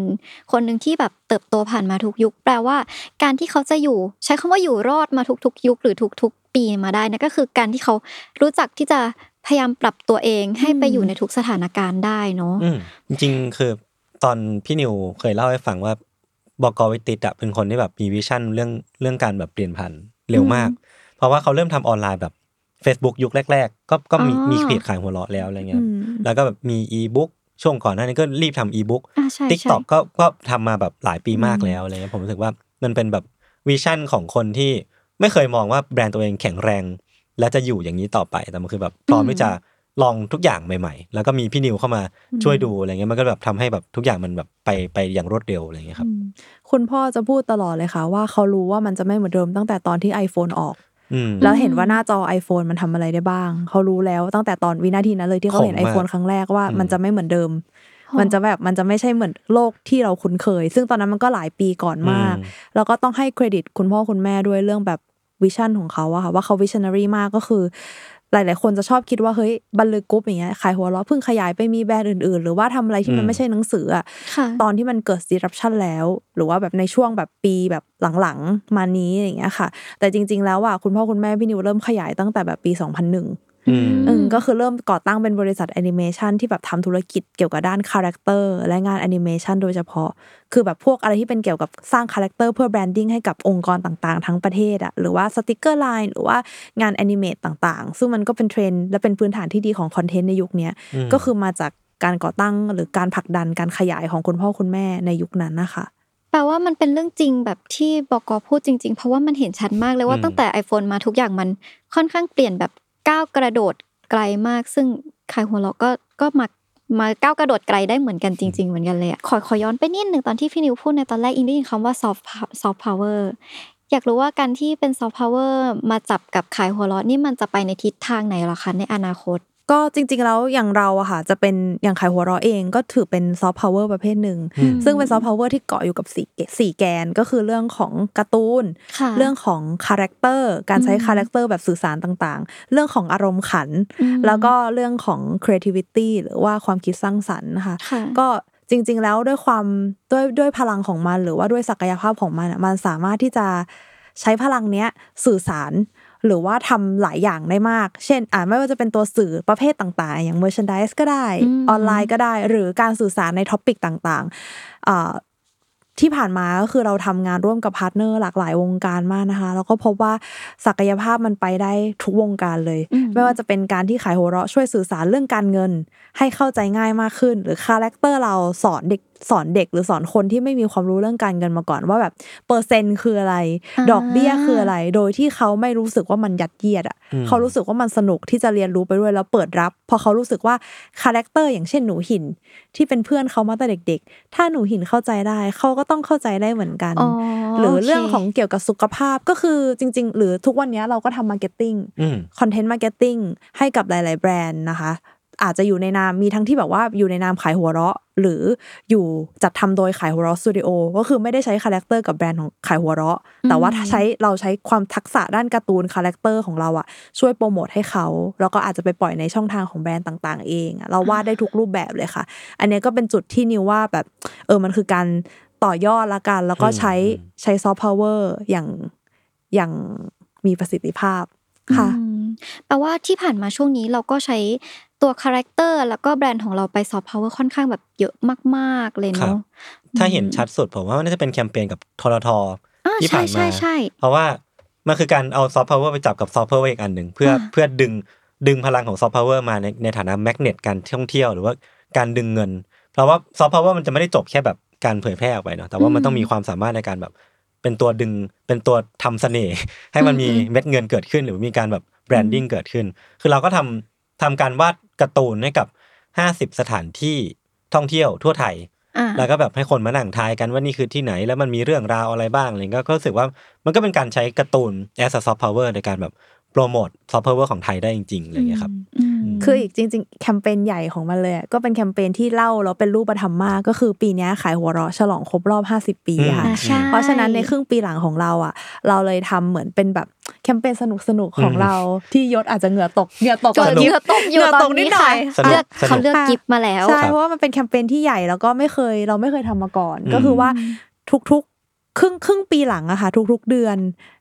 คนหนึ่งที่แบบเติบโตผ่านมาทุกยุค แปลว่า การที่เขาจะอยู่ ใช้คำว่าอยู่รอดมาทุกๆ ยุค หรือทุกๆ ปีมาได้นะก็คือการที่เขารู้จักที่จะพยายามปรับตัวเองให้ไปอยู่ในทุกสถานการณ์ได้เนาะอืมจริงๆคือตอนพี่นิวเคยเล่าให้ฟังว่า บก.วิธิตอะเป็นคนที่แบบมี vision เรื่องเรื่องการแบบเปลี่ยนผ่านเร็วมาก เพราะว่าเขาเริ่มทำออนไลน์แบบ Facebook ยุคแรก ๆ ก็ก็มีอ๋อมีเพจขายหัวเราะแล้วอะไรเงี้ยอืมแล้วก็แบบมีอีบุ๊กช่วงก่อนหน้านี้ก็รีบทำอีบุ๊กอ่าใช่ TikTok ใช่ก็ก็ทำมาแบบหลายปีมากแล้วอะไรเงี้ยผมรู้สึกว่ามันเป็นแบบ vision ของคนที่ไม่เคยมองว่าแบรนด์ตัวเองแข็งแรง และจะอยู่อย่างนี้ต่อไปแต่มันคือแบบพร้อมที่จะ ลองทุกอย่างใหม่ๆ แล้วก็มีพี่นิวเข้ามาช่วยดูอะไรเงี้ยมันก็แบบทำให้แบบทุกอย่างมันแบบไปไปอย่างรวดเร็วอะไรเงี้ยครับอืมคุณพ่อจะพูดตลอดเลยค่ะ ว่าเขารู้ว่ามันจะไม่เหมือนเดิมตั้งแต่ตอนที่ iPhone ออกอืมแล้วเห็นว่าหน้าจอ iPhone มันทำอะไรได้บ้าง เขารู้แล้วตั้งแต่ตอนวินาทีนั้นเลยที่เขาเห็นของมาก iPhone ครั้งแรกว่าอืมมันจะไม่เหมือนเดิมโหมันจะแบบมันจะไม่ใช่เหมือนโลกที่เราคุ้นเคย ซึ่งตอนนั้นมันก็หลายปีก่อนมากอืมแล้วก็ต้องให้เครดิตคุณพ่อคุณแม่ด้วยเรื่องแบบvision ของเขาอะค่ะว่าเขา visionary มากก็คือ หลาย ๆ คนจะชอบคิดว่าเฮ้ยบรรลือกรุ๊ปอย่างเงี้ยขายหัวเราะเพิ่งขยายไปมีแบรนด์อื่น ๆ หรือว่าทำอะไรที่มัอืนมไม่ใช่หนังสืออะค่ะตอนที่มันเกิด disruption แล้ว หรือว่าแบบในช่วงแบบปีแบบหลัง ๆ มานี้อย่างเงี้ยค่ะ แต่จริง ๆ แล้วอะคุณพ่อคุณแม่พี่นิวเริ่มขยายตั้งแต่แบบปี 2001 อืมอืมก็คือเริ่มก่อตั้งเป็นบริษัทแอนิเมชันที่แบบทำธุรกิจเกี่ยวกับด้าน character และงานแอนิเมชันโดยเฉพาะ คือแบบพวกอะไรที่เป็นเกี่ยวกับสร้างคาแรคเตอร์เพื่อ branding ให้กับองค์กรต่างๆ ทั้งประเทศอะหรือว่าสติกเกอร์ไลน์หรือว่างาน animate ต่างๆ ซึ่งมันก็เป็นเทรนด์และเป็นพื้นฐานที่ดีของคอนเทนต์ในยุคเนี้ยอืมก็คือมาจากการก่อตั้งหรือการผลักดันการขยายของคุณพ่อคุณแม่ในยุคนั้นนะคะแปลว่ามันเป็นเรื่องจริงแบบที่บกพูดจริง ๆ เพราะว่ามันเห็นชัดมากเลยว่าอืมตั้งแต่ iPhone มาทุกอย่างมันค่อนข้างเปลี่ยนแบบ ก้าวกระโดดไกลมาก ซึ่งขายหัวเราะก็ก็มามาก้าวกระโดดไกลได้เหมือนกันจริง ๆ เหมือนกันเลยอะขอขอย้อนไปนิดหนึ่งตอนที่พี่นิวพูดในตอนแรกอิงได้ยินคำว่า soft soft power อยากรู้ว่าการที่เป็น soft power มาจับกับขายหัวเราะนี่มันจะไปในทิศทางไหนหรอคะในอนาคต ก็จริง ๆ แล้วอย่างเราอะค่ะจะเป็นอย่างขายหัวเราะเองก็ถือเป็นซอฟต์พาวเวอร์ประเภทหนึ่งอืมซึ่งเป็นซอฟต์พาวเวอร์ที่เกาะอยู่กับสี่แกสี่แกนก็คือเรื่องของการ์ตูนค่ะเรื่องของคาแรคเตอร์การใช้อืมคาแรคเตอร์แบบสื่อสารต่างๆ เรื่องของอารมณ์ขันอืมแล้วก็เรื่องของ creativity หรือว่าความคิดสร้างสรรค์นะคะค่ะก็จริง ๆ แล้วด้วยความด้วยด้วยพลังของมัน หรือว่าด้วยศักยภาพของมันอะมันสามารถที่จะใช้พลังเนี้ยสื่อสาร หรือว่าทำหลายอย่างได้มาก เช่นอ่าไม่ว่าจะเป็นตัวสื่อประเภทต่างๆ อย่าง merchandise ก็ได้อืมออนไลน์ก็ได้ หรือการสื่อสารใน topic ต่างๆอ่าที่ผ่านมาก็คือเราทำงานร่วมกับพาร์ทเนอร์หลากหลายวงการมากนะคะ แล้วก็พบว่าศักยภาพมันไปได้ทุกวงการเลยอืมไม่ว่าจะเป็นการที่ขายหัวเราะช่วยสื่อสารเรื่องการเงิน ให้เข้าใจง่ายมากขึ้น หรือคาแรคเตอร์เราสอนเด็ก สอนเด็กหรือสอนคนที่ไม่มีความรู้เรื่องการเงินมาก่อนว่าแบบเปอร์เซ็นต์คืออะไรอ่าดอกเบี้ยคืออะไร โดยที่เขาไม่รู้สึกว่ามันยัดเยียดอะอืมเขารู้สึกว่ามันสนุกที่จะเรียนรู้ไปด้วยแล้วเปิดรับ พอเขารู้สึกว่าคาแรคเตอร์อย่างเช่นหนูหิน ที่เป็นเพื่อนเขามาแต่เด็ก ๆ ถ้าหนูหินเข้าใจได้ เขาก็ต้องเข้าใจได้เหมือนกันอ๋อหรือเรื่องโอเคของเกี่ยวกับสุขภาพก็คือจริง ๆ หรือทุกวันนี้เราก็ทำ marketing อืม content marketing ให้กับหลาย ๆ แบรนด์นะคะ อาจจะอยู่ในนามมีทั้งที่แบบว่าอยู่ในนามขายหัวเราะ หรืออยู่จัดทำโดยขายหัวเราะสตูดิโอก็คือไม่ได้ใช้คาแรคเตอร์กับแบรนด์ของขายหัวเราะ แต่ว่าใช้เราใช้ความทักษะด้านการ์ตูนคาแรคเตอร์ของเราอะช่วยโปรโมทให้เขา แล้วก็อาจจะไปปล่อยในช่องทางของแบรนด์ต่าง ๆ เองอะเราวาดได้ทุกรูปแบบเลยค่ะ อันเนี้ยก็เป็นจุดที่นิวว่าแบบเออมันคือการต่อยอดละกัน แล้วก็ใช้อืมใช้ซอฟต์พาวเวอร์อย่างอย่างมีประสิทธิภาพค่ะอืมแปลว่าที่ผ่านมาช่วงนี้เราก็ใช้ ตัวคาแรคเตอร์แล้วก็แบรนด์ของเราไปซอฟต์พาวเวอร์ค่อนข้างแบบเยอะมาก ๆ เลยครับเนาะถ้าเห็นชัดสุดผมว่ามันน่าจะเป็นแคมเปญกับทททอ่าที่ใช่ผ่านใช่มาใช่เพราะว่ามันคือการเอาซอฟต์พาวเวอร์ไปจับกับซอฟต์พาวเวอร์อีกอันหนึ่งเพื่ออ่าเพื่อดึงดึงพลังของซอฟต์พาวเวอร์มาในในฐานะ magnet การท่องเที่ยวหรือว่าการดึงเงิน เพราะว่าซอฟต์พาวเวอร์มันจะไม่ได้จบแค่แบบการเผยแพร่ออกไปเนาะแต่ว่ามันต้องมีความสามารถในการแบบ เป็นตัวดึงเป็นตัวทำเสน่ห์ให้มันมีเม็ดเงินเกิดขึ้น หรือมีการแบบ branding เกิดขึ้น คือเราก็ทำทำการวาด การ์ตูนให้กับห้าสิบสถานที่ท่องเที่ยวทั่วไทยอ่าแล้วก็แบบให้คนมานั่งทายกันว่านี่คือที่ไหนแล้วมันมีเรื่องราวอะไรบ้างอะไรเงี้ยก็รู้สึกว่ามันก็เป็นการใช้การ์ตูน as a soft power ในการแบบ โปรโมท soft power ของไทยได้จริงๆอะไรเงี้ยครับอืมคืออีกจริง ๆ แคมเปญใหญ่ของมันเลยอะก็เป็นแคมเปญที่เล่าแล้วเป็นรูปธรรมมาก ก็คือปีเนี้ยขายหัวเราะฉลองครบรอบ 50 ปีค่ะอ่าใช่เพราะฉะนั้นในครึ่งปีหลังของเราอะ เราเลยทำเหมือนเป็นแบบแคมเปญสนุกๆของอืมเราที่ยศอาจจะเหงื่อตกเหงื่อตกเกิดตอนนี้เยอะตกอยู่เหงื่อตตอกนนิดนี้หน่ค่ะอยสนุกเลือกสนุกเขาเลือกกิฟต์มาแล้วใช่ครับเพราะว่ามันเป็นแคมเปญที่ใหญ่แล้วก็ไม่เคยเราไม่เคยทำมาก่อนอืมก็คือว่าทุกๆครึ่งครึ่งปีหลังอะค่ะทุกๆเดือน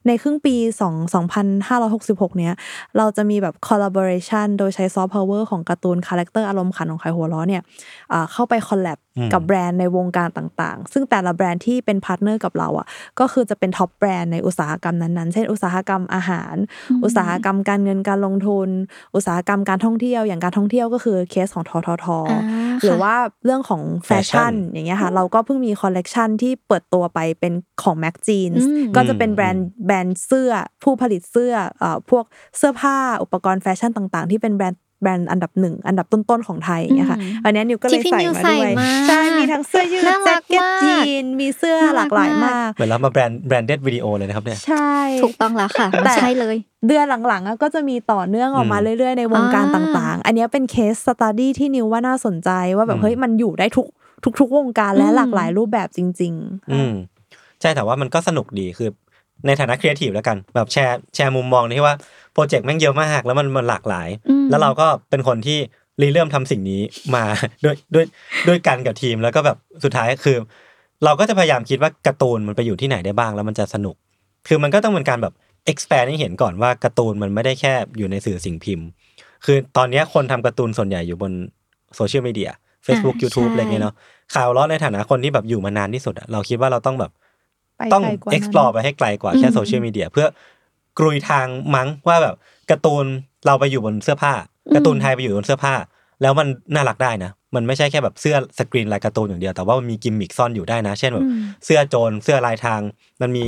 ในครึ่งปี 2 2566 เนี้ยเราจะมีแบบ collaboration โดยใช้ซอฟต์พาวเวอร์ของการ์ตูนคาแรคเตอร์อารมณ์ขันของขายหัวเราะเนี่ยอ่าเข้าไป collab อืมกับแบรนด์ในวงการต่างๆ ซึ่งแต่ละแบรนด์ที่เป็นพาร์ทเนอร์กับเราอะก็คือจะเป็น top brand ในอุตสาหกรรมนั้นๆ เช่น อุตสาหกรรมอาหารอืมอุตสาหกรรมการเงินการลงทุน อุตสาหกรรมการท่องเที่ยวอย่างการท่องเที่ยวก็คือเคสของทททอ่าหรือค่ะว่าเรื่องของแฟชั่นแฟชั่นอย่างเงี้ยค่ะเราก็เพิ่งมีคอลเลกชันที่เปิดตัวไปเป็นของแม็กจีนอืมก็จะเป็นแบรนด์แบรนด์เสื้อผู้ผลิตเสื้อเอ่อพวกเสื้อผ้าอุปกรณ์แฟชั่นต่างๆ ที่เป็นแบรนด์แบรนด์อันดับหนึ่งอันดับต้นๆของไทยอย่างเงี้ยค่ะอืมอันเนี้ยนิวก็เลที่ยพี่ใส่นิวมาใส่ด้วยมาใช่มีทั้งเสื้อยืดน่ารัแจ็กคเก็ตมากจีนมีเสื้อหลากหลายมากเหมือนเรามาแบรนด์แบรนด์เด็ดวิดีโอเลยนะครับเนี่ยใช่ถูกต้องแล้วค่ะแต่ใช่เลย เดือนหลังๆอะก็จะมีต่อเนื่องออกมาอืมเรื่อยๆ ในวงการอ่าต่างๆ อันเนี้ยเป็นเคสสต u d ดี้ที่นิวว่าน่าสนใจว่าแบบอืบมเฮ้ยมันอยู่ได้ทุกทุกๆวงการและอืมหลากหลายรูปแบบจริง ๆ อืมใช่แต่ว่ามันก็สนุกดีคือ ในฐานะครีเอทีฟแล้วกัน แบบแชร์แชร์มุมมองที่ว่าโปรเจกต์แม่งเยอะมากแล้วมันมันหลากหลายอืมแล้วเราก็เป็นคนที่ริเริ่มทำสิ่งนี้มาด้วยด้วยด้วยกันกับทีมแล้วก็แบบสุดท้ายคือ เราก็จะพยายามคิดว่าการ์ตูนมันไปอยู่ที่ไหนได้บ้างแล้วมันจะสนุก คือมันก็ต้องเป็นการแบบ expand ให้เห็นก่อนว่าการ์ตูนมันไม่ได้แค่อยู่ในสื่อสิ่งพิมพ์ คือตอนเนี้ยคนทำการ์ตูนส่วนใหญ่อยู่บนโซเชียลมีเดีย Facebook อ่า YouTube ใช่อะไรเงี้ยเนาะขายหัวเราะในฐานะคนที่แบบอยู่มานานที่สุดอะเราคิดว่าเราต้องแบบไป ต้องไกลกว่านั้น explore ไปให้ไกลกว่าแค่อืมโซเชียลมีเดียเพื่อกรุยทางมั้งว่าแบบการ์ตูนเราไปอยู่บนเสื้อผ้าการ์ตูนไทยไปอยู่บนเสื้อผ้า แล้วมันน่ารักได้นะ มันไม่ใช่แค่แบบเสื้อสกรีนลายการ์ตูนอย่างเดียวแต่ว่ามันมีกิมมิคซ่อนอยู่ได้นะ เช่นแบบอืมเสื้อโจรเสื้อลายทาง มันมี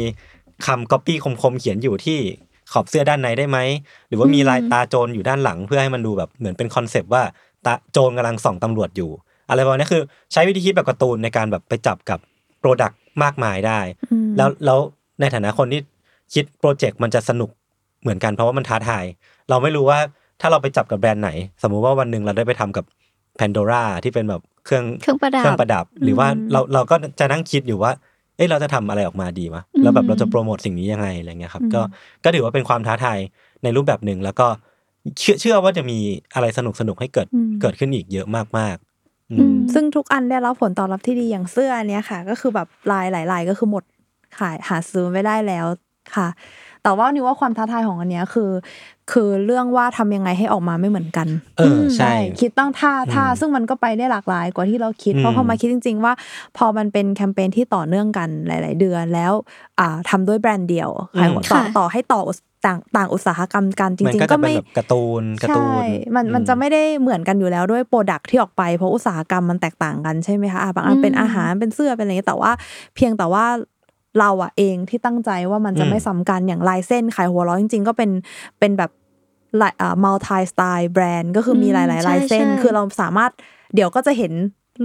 คำก๊อปปี้คมๆเขียนอยู่ที่ขอบเสื้อด้านในได้ไหมหรือว่ามีลายตาโจรอยู่ด้านหลัง เพื่อให้มันดูแบบเหมือนเป็นคอนเซปต์ว่าตาโจรกำลังส่องตำรวจอยู่ อะไรประมาณนี้คือ ใช้วิธีคิดแบบการ์ตูนในการแบบไปจับกับโปรดักต์ มากมายได้อืมแล้วแล้วในฐานะคนที่คิดโปรเจกต์มันจะสนุกเหมือนกันเพราะว่ามันท้าทาย เราไม่รู้ว่าถ้าเราไปจับกับแบรนด์ไหน สมมุติว่าวันหนึ่งเราได้ไปทำกับ Pandora ที่เป็นแบบเครื่องเครื่องประดับเครื่องประดับ หรือว่าเราเราก็จะนั่งคิดอยู่ว่า เอ้ยเราจะทำอะไรออกมาดีวะแล้วแบบเราจะโปรโมทสิ่งนี้ยังไงอะไรเงี้ยครับ ก็ก็ถือว่าเป็นความท้าทายในรูปแบบหนึ่งแล้วก็เชื่อเชื่อว่าจะมีอะไรสนุกสนุกๆให้เกิดอืมเกิดขึ้นอีกเยอะมากๆอือืมม ซึ่งทุกอันได้รับผลตอบรับที่ดีอย่างเสื้ออันเนี้ยค่ะ ก็คือแบบลายหลายลายก็คือหมดขายหาซื้อไม่ได้แล้วค่ะ แต่ว่านี่ว่าความท้าทายของอันเนี้ยคือ คือเรื่องว่าทำยังไงให้ออกมาไม่เหมือนกัน เออใช่ คิดตั้งท่าท่าอืมซึ่งมันก็ไปได้หลากหลายกว่าที่เราคิดอืมเพราะพอมาคิดจริง ๆ ว่า พอมันเป็นแคมเปญที่ต่อเนื่องกันหลาย ๆ เดือนแล้ว อ่าทำด้วยแบรนด์เดียวขายหัวต่อค่ะต่อให้ต่อต่างต่างอุตสาหกรรมกันจมันริงก็ๆจะก็เป็นไม่แบบการ์ตูนการ์ตูนใช่มันมันอืจะไม่ได้เหมือนกันอยู่แล้วด้วยโปรดักที่ออกไปเพราะอุตสาหกรรมมันแตกต่างกันใช่ไหมคะอะบางอันเป็นอืมอาหารเป็นเสื้อเป็นอะไรอย่างเงี้ยแต่ว่า เพียงแต่ว่า เราอะเองที่ตั้งใจว่ามันจะอืมไม่ซ้ำกันอย่างลายเส้นขายหัวเร้อจริง ๆ ก็เป็นเป็นแบบลายอ่า multi style brand ก็คือมีหลายๆลายเส้นใช่ใช่คือเราสามารถเดี๋ยวก็จะเห็น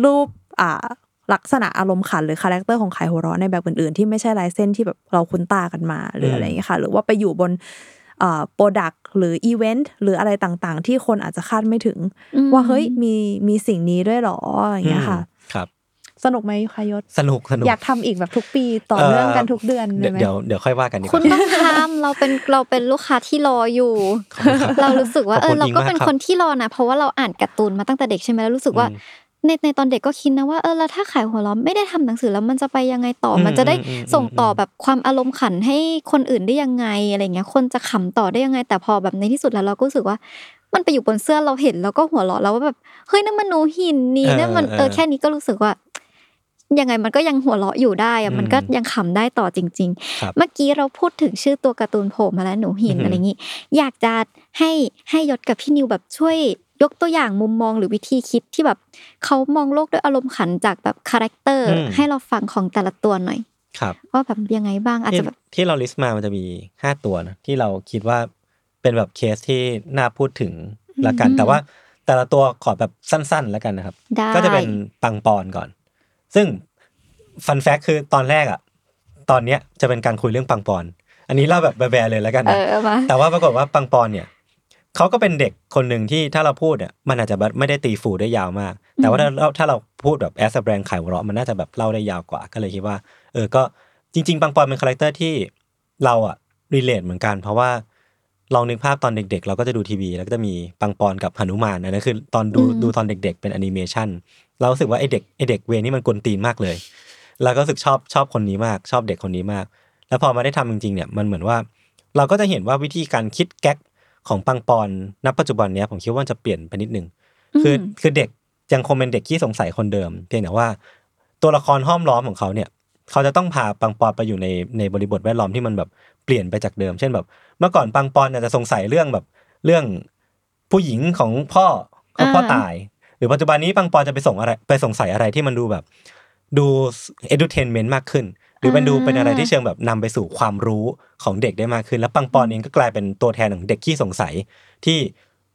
รูปอ่าลักษณะอารมณ์ขันหรือคาแรคเตอร์ของขายหัวเราะในแบบอื่นๆ ที่ไม่ใช่ลายเส้นที่แบบเราคุ้นตากันมาหรืออะไรอย่างเงี้ยค่ะ หรือว่าไปอยู่บน product หรืออีเวนต์หรืออะไรต่างๆ ที่คนอาจจะคาดไม่ถึงอืมว่าเฮ้ยมีมีสิ่งนี้ด้วยเหรออย่างเงี้ยค่ะ ครับ สนุกไหมคะยศสนุกสนุกอยากทำอีกแบบทุกปีต่อเนื่องกันทุกเดือนเลเดี๋ยยวไหมเดี๋ยวเดี๋ยวค่อยว่ากันดีกคุณว่าต้องทำเราเป็นเราเป็นลูกค้าที่รออยู่ขอบคุณครับเรารู้สึกว่าขอบเอคุอณเราก็อิงมากเป็นครับคนที่รอนะเพราะว่าเราอ่านการ์ตูนมาตั้งแต่เด็กใช่ไหมแล้วรู้สึกว่าอืมในในตอนเด็กก็คิดนะว่าเออแล้วถ้าขายหัวเราะไม่ได้ทำหนังสือแล้วมันจะไปยังไงต่ออมมันจะได้อืมอืมส่งต่ออมแบบความอารมณ์ขันให้คนอื่นได้ยังไงอะไรเงี้ยคนจะขำต่อได้ยังไง แต่พอแบบในที่สุดแล้วเราก็รู้สึกว่ามันไปอยู่บนเสื้อเราเห็นแล้วก็หัวเราะแล้วว่าแบบเฮ้ยนั่นมันหนูหินนี่เออนั่นมันเออเออแค่นี้ก็รู้สึกว่า ยังไงมันก็ยังหัวเราะอยู่ได้อะอืมมันก็ยังขำได้ต่อจริงครับๆเมื่อกี้เราพูดถึงชื่อตัวการ์ตูนโผล่มาแล้วหนูหินอือหือออะไรอย่างนี้อยากจะให้ให้ยศกับพี่นิวแบบช่วยยกตัวอย่างมุมมองหรือวิธีคิดที่แบบเขามองโลกด้วยอารมณ์ขันจากแบบคาแรคเตอร์อืมให้เราฟังของแต่ละตัวหน่อย ครับว่าแบบยังไงบ้างอาจที่จะแบบที่เราลิสต์มามันจะมีห้าตัวนะที่เราคิดว่าเป็นแบบเคสที่น่าพูดถึงละกันอืมแต่ว่าแต่ละตัวขอแบบสั้นๆแล้วกันนะครับได้ก็จะเป็นปังปอนก่อน ซึ่ง fun fact คือตอนแรกอะ ตอนเนี้ยจะเป็นการคุยเรื่องปังปอน อันนี้เล่าแบบแบๆเลยแล้วกันเอนะอมาแต่ว่าปรากฏว่าปังปอนเนี่ยเขาก็เป็นเด็กคนหนึ่งที่ถ้าเราพูดเนี่ยมันอาจจะไม่ได้ตีฟูได้ยาวมาก แต่ว่าถ้าเราถ้าเราพูดแบบ as แบรนด์ขายหัวเราะมันน่าจะแบบเล่าได้ยาวกว่าก็เลยคิดว่า เออก็จริง ๆ ปังปอนเป็นคาแรคเตอร์ที่เราอะ relate เหมือนกัน เพราะว่าลองนึกภาพตอนเด็ก ๆ เราก็จะดูทีวี แล้วก็จะมีปังปอนกับหนุมานอันนั้นคือตอนดูอืมดูตอนเด็ก ๆ เป็นแอนิเมชัน เรารู้สึกว่าไอเด็กไอเด็กเวรนี่มันกวนตีนมากเลยแล้วก็รู้สึกชอบชอบคนนี้มาก ชอบเด็กคนนี้มาก แล้วพอมาได้ทำจริงๆเนี่ยมันเหมือนว่า เราก็จะเห็นว่าวิธีการคิดแก๊กของปังปอนณปัจจุบันเนี้ยผมคิดว่าจะเปลี่ยนไปนิดนึงคือคือเด็กยังคงเป็นเด็กที่สงสัยคนเดิม เพียงแต่ว่า ตัวละครห้อมล้อมของเขาเนี่ย เขาจะต้องพาปังปอนไปอยู่ในในบริบทแวดล้อมที่มันแบบเปลี่ยนไปจากเดิม เช่นแบบ เมื่อก่อนปังปอนเนี่ยจะสงสัยเรื่องแบบเรื่องผู้หญิงของพ่อของพ่อตาย หรือปัจจุบันนี้ปังปอนจะไปส่งอะไรไปสงสัยอะไรที่มันดูแบบ ดู edutainment มากขึ้น หรือเป็นดูเป็นอะไรที่เชิงแบบนำไปสู่ความรู้ของเด็กได้มากขึ้น แล้วปังปอนเองก็กลายเป็นตัวแทนของเด็กขี้สงสัยที่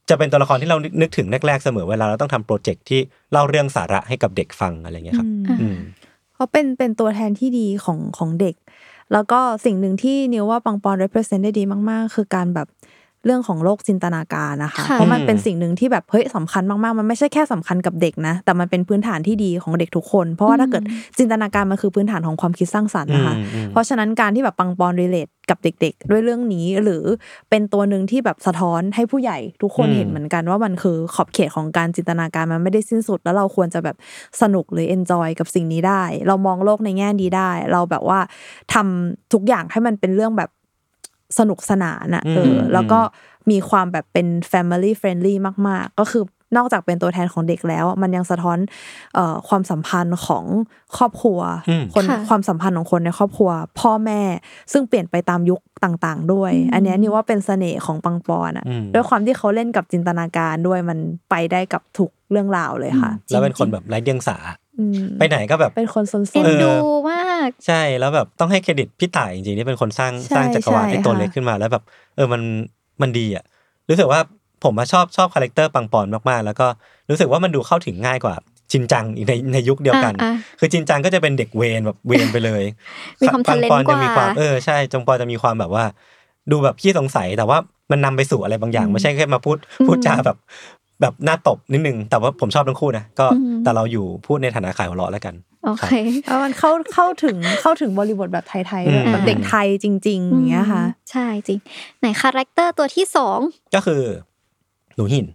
จะเป็นตัวละครที่เรานึกถึงแรกๆเสมอเวลาเราต้องทำโปรเจกต์ที่เล่าเรื่องสาระให้กับเด็กฟังอะไรเงี้ยครับอืมอืมเขาเป็นเป็นตัวแทนที่ดีของของเด็ก แล้วก็สิ่งหนึ่งที่นิวว่าปังปอน represent ได้ดีมาก ๆ คือการแบบ เรื่องของโลกจินตนาการนะคะค่ะเพราะมันเป็นอืมสิ่งหนึ่งที่แบบเฮ้ยสำคัญมากๆ มันไม่ใช่แค่สำคัญกับเด็กนะ แต่มันเป็นพื้นฐานที่ดีของเด็กทุกคน เพราะว่าถ้าเกิดจินตนาการมันคือพื้นฐานของความคิดสร้างสรรค์นะคะอืมอืมเพราะฉะนั้นการที่แบบปังปอนรีเลทกับเด็ก ๆ ด้วยเรื่องนี้หรือเป็นตัวหนึ่งที่แบบสะท้อนให้ผู้ใหญ่ทุกคนอืมเห็นเหมือนกันว่ามันคือขอบเขตของการจินตนาการมันไม่ได้สิ้นสุด แล้วเราควรจะแบบสนุกหรือ enjoy กับสิ่งนี้ได้ เรามองโลกในแง่ดีได้ เราแบบว่าทำทุกอย่างให้มันเป็นเรื่องแบบ สนุกสนานอะเอออมแล้วก็มีความแบบเป็น family friendly มาก ๆ ก็คือนอกจากเป็นตัวแทนของเด็กแล้ว มันยังสะท้อนเอ่อความสัมพันธ์ของครอบครัวอืมคนค่ะความสัมพันธ์ของคนในครอบครัว พ่อแม่ ซึ่งเปลี่ยนไปตามยุคต่าง ๆ ด้วย อันเนี้ยนี่ว่าเป็นเสน่ห์ของปังปอนอะอืมด้วยความที่เขาเล่นกับจินตนาการด้วยมันไปได้กับทุกเรื่องราวเลยค่ะแล้วเป็นคนแบบไร้เดียงสาอืม ไปไหนก็แบบเป็นคนสนเอ็นเออดูมากใช่แล้วแบบต้องให้เครดิตพี่ต่ายจริงๆที่เป็นคนสร้างใช่สร้างจักรวาลใช่ไอ้ตัวค่ะเล็กขึ้นมาแล้วแบบ เออมันมันดีอะรู้สึกว่าผมมาชอบชอบคาแรคเตอร์ปังปอนมากๆ แล้วก็รู้สึกว่ามันดูเข้าถึงง่ายกว่าชินจังอีกในในยุคเดียวกันอ่าคือชินจังก็จะเป็นเด็กเวนแบบเวนไปเลยมีความปังปอน talent จะมีความกว่าเออใช่ปังปอนจะมีความแบบว่า ดูแบบขี้สงสัยแต่ว่ามันนำไปสู่อะไรบางอย่าง ไม่ใช่แค่มาพูดพูดจาแบบ แบบน่าตบนิดนึง แต่ว่าผมชอบทั้งคู่นะก็อืมแต่เราอยู่พูดในฐานะขายหัวเราะแล้วกันโอเคแล้วมันเข้าเข้าถึงเข้าถึงบริบทแบบไทยๆด้วยอืมแบบเด็กไทยจริงๆอย่างเงี้ยค่ะ ใช่จริง ไหนคาแรคเตอร์ตัวที่สองก็คือ หนูหิน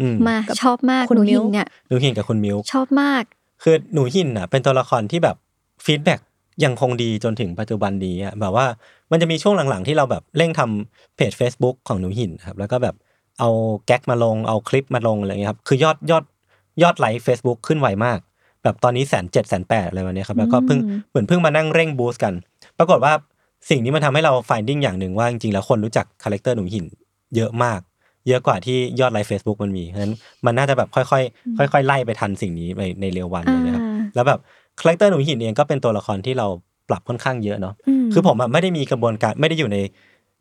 อืมมากับชอบมากคุณหนูมิ้หิวนเนี่ยหนูหินกับคุณมิวชอบมาก คือหนูหินอะ เป็นตัวละครที่แบบfeedback ยังคงดีจนถึงปัจจุบันนี้อะแบบว่ามันจะมีช่วงหลังๆ ที่เราแบบเร่งทำเพจ Facebook ของหนูหินครับแล้วก็แบบ เอาแก๊กมาลงเอาคลิปมาลงอะไรเงี้ยครับคือยอดยอดยอดไลค์ Facebook ขึ้นไวมาก แบบตอนนี้แสนเจ็ดแสนแปดอะไรอย่างเงี้ยครับแล้วก็เพิ่งอืมเหมือนเพิ่งมานั่งเร่ง boost กัน ปรากฏว่าสิ่งนี้มันทำให้เรา finding อย่างหนึ่งว่าจริงๆแล้วคนรู้จักคาแรคเตอร์หนูหินเยอะมาก เยอะกว่าที่ยอดไลค์ Facebook มันมีเพราะฉะนั้นมันน่าจะแบบค่อยๆค่อย ๆ ไล่ไปทันสิ่งนี้ในในเร็ววันเลยนะครับอ่าแล้วแบบคาแรคเตอร์หนูหินเองก็เป็นตัวละครที่เราปรับค่อนข้างเยอะเนาะอืมคือผมอะไม่ได้มีกระบวนการไม่ได้อยู่ใน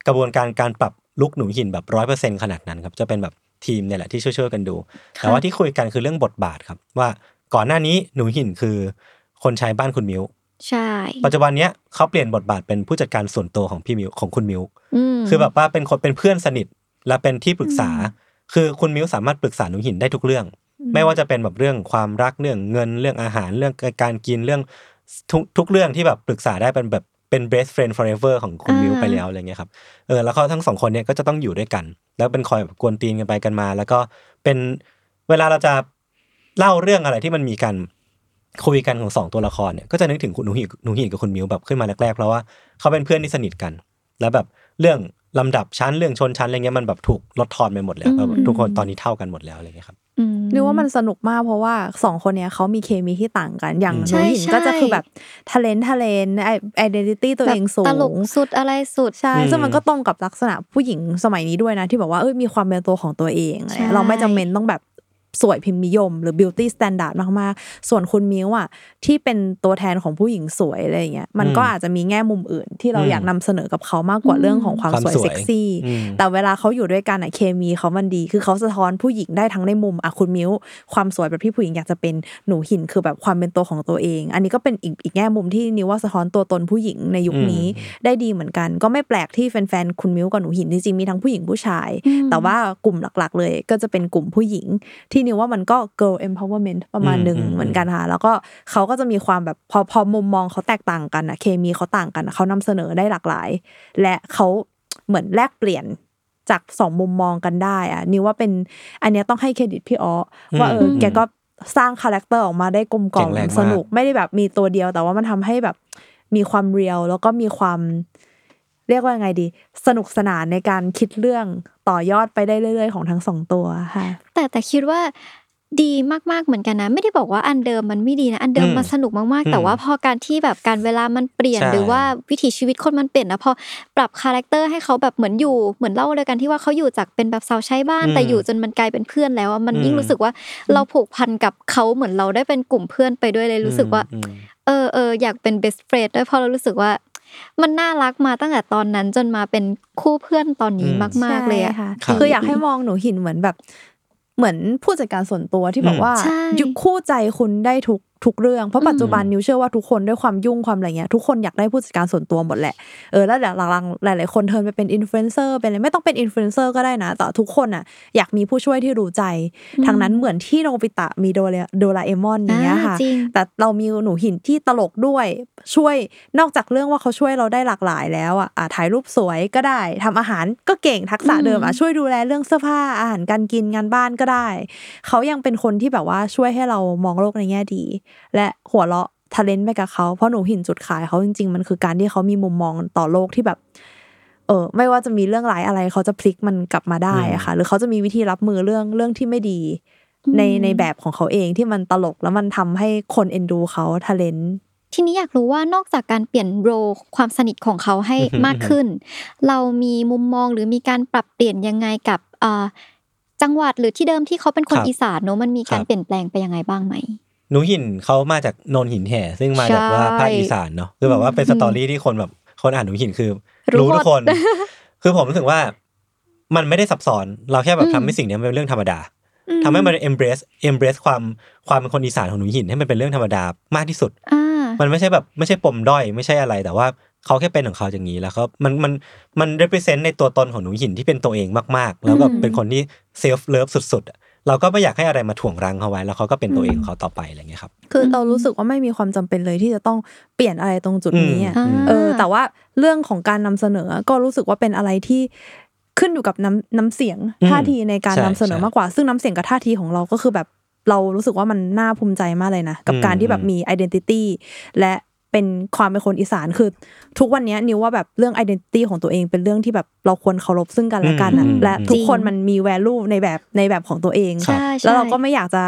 กระบวนการการปรับ ลุคหนูหินแบบร้อยเปอร์เซ็นต์ขนาดนั้นครับจะเป็นแบบทีมเนี่ยแหละที่ช่วยๆกันดู แต่ว่าที่คุยกันคือเรื่องบทบาทครับ ว่าก่อนหน้านี้หนูหินคือ คนใช้บ้านคุณมิวใช่ ปัจจุบันเนี้ยเขาเปลี่ยนบทบาทเป็นผู้จัดการส่วนตัวของพี่มิวของคุณมิวมคือแบบว่าเป็นคนเป็นเพื่อนสนิทและเป็นที่ปรึกษา คือคุณมิวสามารถปรึกษาหนูหินได้ทุกเรื่อง ไม่ว่าจะเป็นแบบเรื่องความรักเรื่องเงินเรื่องอาหารเรื่องการกินเรื่องทุกทุกเรื่องที่แบบปรึกษาได้เป็นแบบ เป็น best friend forever ของคุณมิวไปแล้วอะไรเงี้ยครับเออแล้วเขาทั้งสองคนเนี้ยก็จะต้องอยู่ด้วยกัน แล้วเป็นคอยแบบกวนตีนกันไปกันมา แล้วก็เป็นเวลาเราจะเล่าเรื่องอะไรที่มันมีการคุยกันของสองตัวละครเนี่ยก็จะนึกถึงคุณหนูหินหนูหินกับคุณมิวแบบขึ้นมาแรกๆเพราะว่าเขาเป็นเพื่อนที่สนิทกัน แล้วแบบเรื่องลำดับชั้นเรื่องชนชั้นอะไรเงี้ยมันแบบถูกลดทอนไปหมดแล้วแบบทุกคนตอนนี้เท่ากันหมดแล้วอะไรเงี้ยครับอืม นึกว่ามันสนุกมากเพราะว่าสองคนเนี้ยเขามีเคมีที่ต่างกัน อย่างอืมหนูหินใช่ก็จะใช่คือแบบทะเลนทะเลนไอไอเดนติตี้ตัวเองสูแบบตลกงสุดอะไรสุดใช่อืมซึ่งมันก็ตรงกับลักษณะผู้หญิงสมัยนี้ด้วยนะ ที่แบบว่าเอ้ยมีความเป็นตัวของตัวเองอะไรเงี้ยใช่เราไม่จำเป็นต้องแบบ สวยพิมพ์นิยม หรือ beauty standard มากๆ ส่วนคุณมิวอะที่เป็นตัวแทนของผู้หญิงสวยอะไรเงี้ยมันก็อืมอาจจะมีแง่มุมอื่น ที่เราอืมอยากนำเสนอกับเขามากกว่าเรื่องของความความสวยสวยเซ็กซี่อืมแต่เวลาเขาอยู่ด้วยกันอะเคมีเขามันดี คือเขาสะท้อนผู้หญิงได้ทั้งในมุมอะคุณมิ้วความสวยแบบที่ผู้หญิงอยากจะเป็นหนูหินคือแบบความเป็นตัวของตัวเอง อันนี้ก็เป็นอีกอีกแง่มุมที่นิวว่าสะท้อนตัวตนผู้หญิงในยุคนี้ได้ดีเหมือนกัน ก็ไม่แปลกที่แฟนๆคุณมิ้วกับหนูหินจริงๆมีทั้งผู้หญิงผู้ชายอืมแต่ว่ากลุ่มหลัก ๆ เลย ก็จะเป็นกลุ่มผู้หญิงที่นิวว่ามันก็ girl empowerment ประมาณหนึ่งอืมอืมเหมือนกันค่ะแล้วก็เขาก็จะมีความแบบพอพอมุมมองเขาแตกต่างกันอะเคมีเขาต่างกันอะเขานำเสนอได้หลากหลาย และเขาเหมือนแลกเปลี่ยนจากสองมุมมองกันได้อะนิวว่าเป็นอันเนี้ยต้องให้เครดิตพี่อ้ออว่าเอออมแกก็สร้างคาแรคเตอร์ออกมาได้กลมกล่อมเก่งแรงมากสนุกไม่ได้แบบมีตัวเดียวแต่ว่ามันทำให้แบบมีความ real แล้วก็มีความ เรียกว่าไงดี สนุกสนานในการคิดเรื่องต่อยอดไปได้เรื่อย ๆ ของทั้งสองตัวค่ะ แต่แต่คิดว่าดีมากๆเหมือนกันนะ ไม่ได้บอกว่าอันเดิมมันไม่ดีนะ อันเดิมอืมมันสนุกมากๆ แต่อืมว่าพอการที่แบบกาลเวลามันเปลี่ยนใช่หรือว่าวิถีชีวิตคนมันเปลี่ยนนะพอปรับคาแรคเตอร์ให้เขาแบบเหมือนอยู่เหมือนเล่าแล้วกันที่ว่าเขาอยู่จากเป็นแบบสาวใช้บ้านอืมแต่อยู่จนมันกลายเป็นเพื่อนแล้วอะมันอืมยิ่งรู้สึกว่าเราผูกพันกับเขาเหมือนเราได้เป็นกลุ่มเพื่อนไปด้วยเลยรู้สึกว่าอืมเออเอออยากเป็น best friend ด้วยเพราะเรารู้สึกว่า มันน่ารักมาตั้งแต่ตอนนั้นจนมาเป็นคู่เพื่อนตอนนี้อืมมาก ๆเลยอะใช่ค่ะครับคืออยากให้มองหนูหินเหมือนแบบ เหมือนผู้จัดการส่วนตัวที่แบบว่าใช่อยู่คู่ใจคุณได้ทุก ทุกเรื่องเพราะปัจจุบันอืมนิวเชื่อว่าทุกคนด้วยความยุ่งความอะไรเงี้ยทุกคนอยากได้ผู้จัดการส่วนตัวหมดแหละเออแล้วหลังๆหลาย ๆ คน turn ไปเป็นอินฟลูเอนเซอร์เป็นอะไรไม่ต้องเป็นอินฟลูเอนเซอร์ก็ได้นะแต่ทุกคนอะอยากมีผู้ช่วยที่รู้ใจทางนั้นเหมือนที่โนบิตะมีโดเรโดราเอมอนอย่างเงี้ยค่ะอ่าจริงแต่เรามีหนูหินที่ตลกด้วยช่วยนอกจากเรื่องว่าเขาช่วยเราได้หลากหลายแล้วอะอะถ่ายรูปสวยก็ได้ทำอาหารก็เก่งทักษะเดิมอะช่วยดูแลเรื่องเสื้อผ้าอาหารการกินงานบ้านก็ได้ เขายังเป็นคนที่แบบว่าช่วยให้เรามองโลกในแง่ดีและหัวเราะทะเลนไปกับเขาเพราะหนูหินจุดขายเขาจริง ๆ มันคือการที่เขามีมุมมองต่อโลกที่แบบ เออ ไม่ว่าจะมีเรื่องร้ายอะไร เขาจะพลิกมันกลับมาได้อะค่ะ หรือเขาจะมีวิธีรับมือเรื่องเรื่องที่ไม่ดี ในในแบบของเขาเองที่มันตลกแล้วมันทำให้คนเอ็นดูเขาทะเลนทีนี้อยากรู้ว่านอกจากการเปลี่ยนโรลความสนิทของเขาให้มากขึ้น เรามีมุมมองหรือมีการปรับเปลี่ยนยังไงกับเอ่อจังหวัดหรือที่เดิมที่เขาเป็นคนครับอีสานเนอะมันมีการครับเปลี่ยนแปลงไปยังไงบ้างไหม หนูหินเขามาจากโนนหินแห่ ซึ่งมาจากว่าใช่ภาคอีสานเนาะคือแบบว่าเป็นสตอรี่ที่คนแบบคนอ่านหนูหินคือ รู้รู้ทุกคนหมดคือผมรู้สึกว่า มันไม่ได้ซับซ้อนเราแค่แบบอืมทำให้สิ่งเนี้ยมันเป็นเรื่องธรรมดาอืทำให้มัน embrace embrace ความความเป็นคนอีสานของหนูหินให้มันเป็นเรื่องธรรมดามากที่สุดอ่ามันไม่ใช่แบบไม่ใช่ปมด้อยไม่ใช่อะไรแต่ว่าเขาแค่เป็นของเขาอย่างนี้แล้วเขามันมันมัน represent ในตัวตนของหนูหินที่เป็นตัวเองมาก ๆ แล้วก็อืมเป็นคนที่ self love สุดๆอะ เราก็ไม่อยากให้อะไรมาถ่วงรั้งเขาไว้ แล้วเขาก็เป็นตัวเองของเขาต่อไปอะไรเงี้ยครับ คือเรารู้สึกว่าไม่มีความจำเป็นเลยที่จะต้องเปลี่ยนอะไรตรงจุดนี้อะอืมเออ แต่ว่าเรื่องของการนำเสนอก็รู้สึกว่าเป็นอะไรที่ขึ้นอยู่กับน้ำน้ำเสียงอืมท่าทีในการใช่นำเสนอใช่มากกว่า ซึ่งน้ำเสียงกับท่าทีของเราก็คือแบบเรารู้สึกว่ามันน่าภูมิใจมากเลยนะ กับอืมการที่แบบมี identity และ เป็นความเป็นคนอีสานคือ ทุกวันเนี้ยนิวว่าแบบเรื่อง identity ของตัวเองเป็นเรื่องที่แบบเราควรเคารพซึ่งกันและกันอะอืมและทุกคนจริงมันมี value ในแบบในแบบของตัวเองใช่ใช่แล้วเราก็ไม่อยากจะ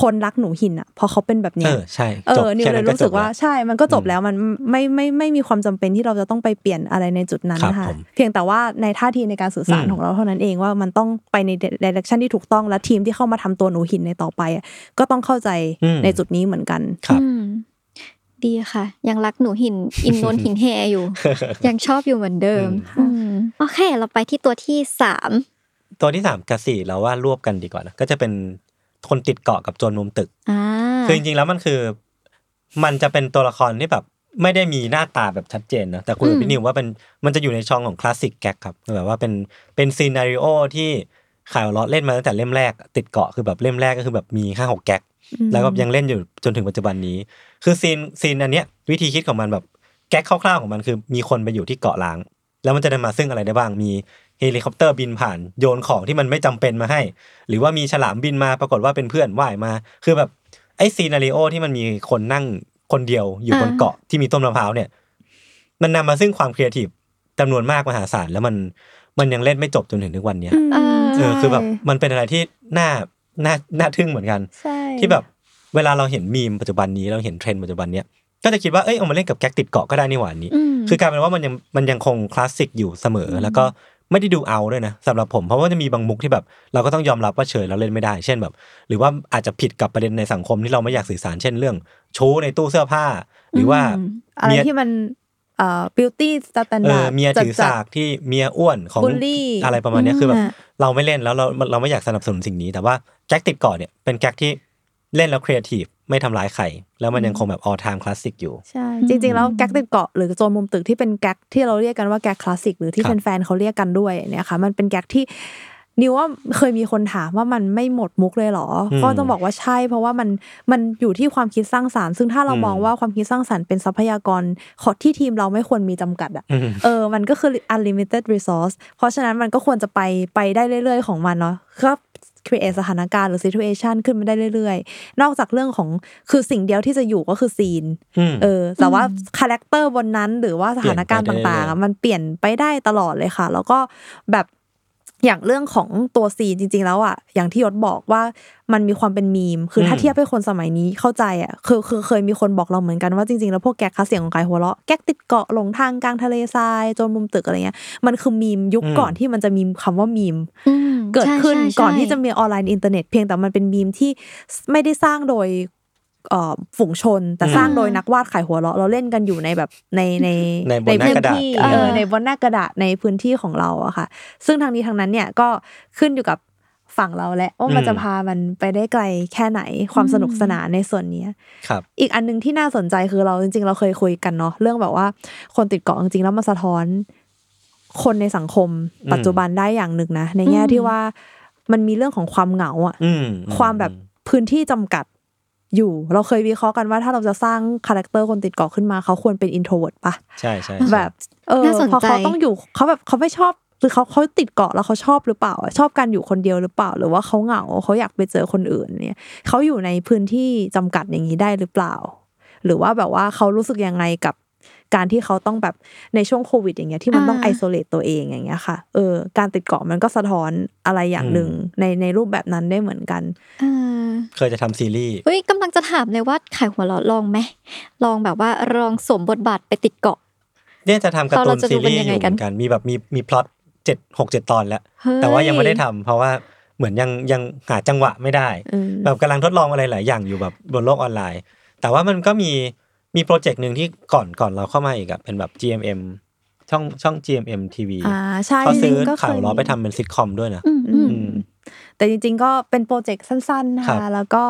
คนรักหนูหินอะเพราะเขาเป็นแบบเอเนี้ยอใช่เอจบอนิวแค่เลนั้ยนก็รู้สึกว่าจบแล้วใช่มันก็จบอืมแล้วมันไม่ไม่ไม่มีความจำเป็นที่เราจะต้องไปเปลี่ยนอะไรในจุดนั้นครับค่ะผมเพียงแต่ว่าในท่าทีในการสื่อสารอืมของเราเท่านั้นเองว่ามันต้องไปในเดเรคชันที่ถูกต้องและทีมที่เข้ามาทำตัวหนูหินในต่อไปอะก็ต้องเข้าใจอืมในจุดนี้เหมือนกันครับอืม ดีค่ะ ยังรักหนูหินอินนนหินแฮอยู่ ยังชอบอยู่เหมือนเดิมอืมอืมโอเค เราไปที่ตัวที่สามตัวที่สามกับสี่เราว่ารวบกันดีกว่านะก็จะเป็นคนติดเกาะกับโจรมุมตึกอ่าคือจริงๆแล้วมันคือ มันจะเป็นตัวละครที่แบบไม่ได้มีหน้าตาแบบชัดเจนนะแต่คุณอืมพี่นิวว่าเป็นมันจะอยู่ในช่องของคลาสสิกแก๊กครับคือแบบว่าเป็นเป็น scenario ที่ขายหัวเราะเล่นมาตั้งแต่เล่มแรก ติดเกาะคือแบบเล่มแรกก็คือแบบมีห้าหกแก๊กอืมแล้วก็ยังเล่นอยู่จนถึงปัจจุบันนี้ คือซีนซีนอันเนี้ยวิธีคิดของมันแบบแก๊กคร่าวๆของมันคือ มีคนไปอยู่ที่เกาะร้าง แล้วมันจะได้มาซึ่งอะไรได้บ้างมีเฮลิคอปเตอร์บินผ่านโยนของที่มันไม่จำเป็นมาให้ หรือว่ามีฉลามบินมาปรากฏว่าเป็นเพื่อนว่ายมา คือแบบไอ้ scenario ที่มันมีคนนั่งคนเดียวอยู่บนอ่าเกาะที่มีต้นมะพร้าวเนี่ย มันนำมาซึ่งความครีเอทีฟจำนวนมากมหาศาลแล้วมันมันยังเล่นไม่จบจนถึงทุกวันเนี้ยเออเออคือแบบมันเป็นอะไรที่น่าน่าน่าทึ่งเหมือนกันใช่ที่แบบ เวลาเราเห็นมีมปัจจุบันนี้เราเห็นเทรนด์ปัจจุบันเนี้ยก็จะคิดว่าเอ้ยเอามาเล่นกับแก๊กติดเกาะก็ได้นี่หว่าอันนี้อืมคือกลายเป็นว่ามันยังมันยังคงคลาสสิกอยู่เสมอ แล้วก็ไม่ได้ดูเอาด้วยนะสำหรับผมเพราะว่าจะมีบางมุกที่แบบ เราก็ต้องยอมรับว่าเชยเราเล่นไม่ได้ เช่นแบบ หรือว่าอาจจะผิดกับประเด็นในสังคมที่เราไม่อยากสื่อสารเช่นเรื่องชู้ในตู้เสื้อผ้า หรือว่าอืมอะไรเมียที่มันเอ่อ beauty เอ standard อเมียถือสากที่เมียอ้วนของบูลลี่อะไรประมาณเนี้ยคือแบบอ่าเราไม่เล่นแล้วเราเราไม่อยากสนับสนุนสิ่งนี้ แต่ว่าแก๊กติดเกาะเนี่ยเป็นแก๊กที่ เล่นแล้วครีเอทีฟไม่ทำร้ายใคร แล้วมันยังคงแบบ all time classic อยู่ ใช่ จริง ๆ แล้วแก๊กติดเกาะหรือโจรมุมตึกที่เป็นแก๊กที่เราเรียกกันว่าแก๊กคลาสสิกหรือที่ครับแฟนๆเขาเรียกกันด้วยเนี่ยค่ะมันเป็นแก๊กที่ นิวว่าเคยมีคนถามว่ามันไม่หมดมุกเลยเหรออืมก็ต้องบอกว่าใช่เพราะว่ามันมันอยู่ที่ความคิดสร้างสรรค์ ซึ่งถ้าเราอืมมองว่าความคิดสร้างสรรค์เป็นทรัพยากรของที่ทีมเราไม่ควรมีจำกัดอะอืมเออมันก็คือ unlimited resource เพราะฉะนั้นมันก็ควรจะไปไปได้เรื่อย ๆ ของมันเนาะก็ create สถานการณ์หรือ situation ขึ้นมาได้เรื่อยๆ นอกจากเรื่องของคือสิ่งเดียวที่จะอยู่ก็คือซีนอืมเออแต่ว่าคาแรคเตอร์บนนั้นหรือว่าสถานการณ์เปลี่ยนไปต่างๆเรื่อยๆอะมันเปลี่ยนไปได้ตลอดเลยค่ะ แล้วก็แบบ อย่างเรื่องของตัวซีนจริง ๆ แล้วอะอย่างที่ยศบอกว่ามันมีความเป็นมีม คือถ้าอืมเทียบให้คนสมัยนี้เข้าใจอะคือคือเคยมีคนบอกเราเหมือนกันว่าจริง ๆ แล้วพวกแก๊กคลาสเสียงของใครหัวเราะแก๊กติดเกาะหลงทางกลางทะเลทรายโจรมุมตึกอะไรเงี้ยมันคือมีมยุคก่อนที่มันจะมีคำว่ามีมอืมเกิดขึ้นใช่ใช่ก่อนที่ใช่จะมีออนไลน์อินเทอร์เน็ตเพียงแต่มันเป็นมีมที่ไม่ได้สร้างโดยเอ่อ ฝูงชน แต่สร้างโดยนักวาดขายหัวเราะเราเล่นกันอยู่ในแบบในในในบนหน้ากระดาษที่เออเออในบนหน้ากระดาษในพื้นที่ของเราอะค่ะ ซึ่งทางนี้ทางนั้นเนี่ยก็ขึ้นอยู่กับฝั่งเราแหละว่ามันอืมจะพามันไปได้ไกลแค่ไหนความสนุกสนานในส่วนเนี้ยครับ อีกอันหนึงที่น่าสนใจคือเราจริง ๆ เราเคยคุยกันเนาะเรื่องแบบว่าคนติดเกาะจริงๆแล้วมันสะท้อน คนในสังคมอืมปัจจุบันได้อย่างหนึ่งนะในแง่อืมที่ว่ามันมีเรื่องของความเหงาอะอืมความแบบพื้นที่จำกัด อยู่ เราเคยวิเคราะห์กันว่าถ้าเราจะสร้างคาแรคเตอร์คนติดเกาะขึ้นมาเขาควรเป็น introvert ปะใช่ใช่ใช่แบบเออน่าสนใจพอเขาต้องอยู่เขาแบบเขาไม่ชอบหรือเขาเขาติดเกาะแล้วเขาชอบหรือเปล่าอะชอบการอยู่คนเดียวหรือเปล่า หรือว่าเขาเหงาเขาอยากไปเจอคนอื่นเนี่ยเขาอยู่ในพื้นที่จำกัดอย่างนี้ได้หรือเปล่า หรือว่าแบบว่าเขารู้สึกยังไงกับ การที่เขาต้องแบบในช่วงโควิด อย่างเงี้ยที่มันต้อง isolate อ่าตัวเองอย่างเงี้ยค่ะเออการติดเกาะมันก็สะท้อนอะไรอย่างหนึ่งในในรูปแบบนั้นได้เหมือนกันเออเคยจะทำซีรีส์เฮ้ยกำลังจะถามเลยว่าขายหัวเราะลองไหมลองแบบว่าลองสวมบทบาทไปติดเกาะเนี่ยจะทำการ์ตูเรานจะดูซีเป็นรีส์ยังอไงยู่เหกันมือนกันมีแบบมีมีพล็อตเจ็ดหกเจ็ดตอนแล้วเฮ้ยแต่ว่ายังไม่ได้ทำเพราะว่าเหมือนยังยังหาจังหวะไม่ได้อืมแบบกำลังทดลองอะไรหลายอย่างอยู่แบบบนโลกออนไลน์ แต่ว่ามันก็มี มีโปรเจกต์หนึ่งที่ก่อนก่อนเราเข้ามาอีกอะเป็นแบบ GMM ช่องช่อง GMM TV อ่าใช่เขาซื้อจริงๆก็เคยขายหัวเราะไปทำเป็นซิทคอมด้วยนะอืมอืมอืมแต่จริง ๆ ก็เป็นโปรเจกต์สั้นๆครับค่ะแล้วก็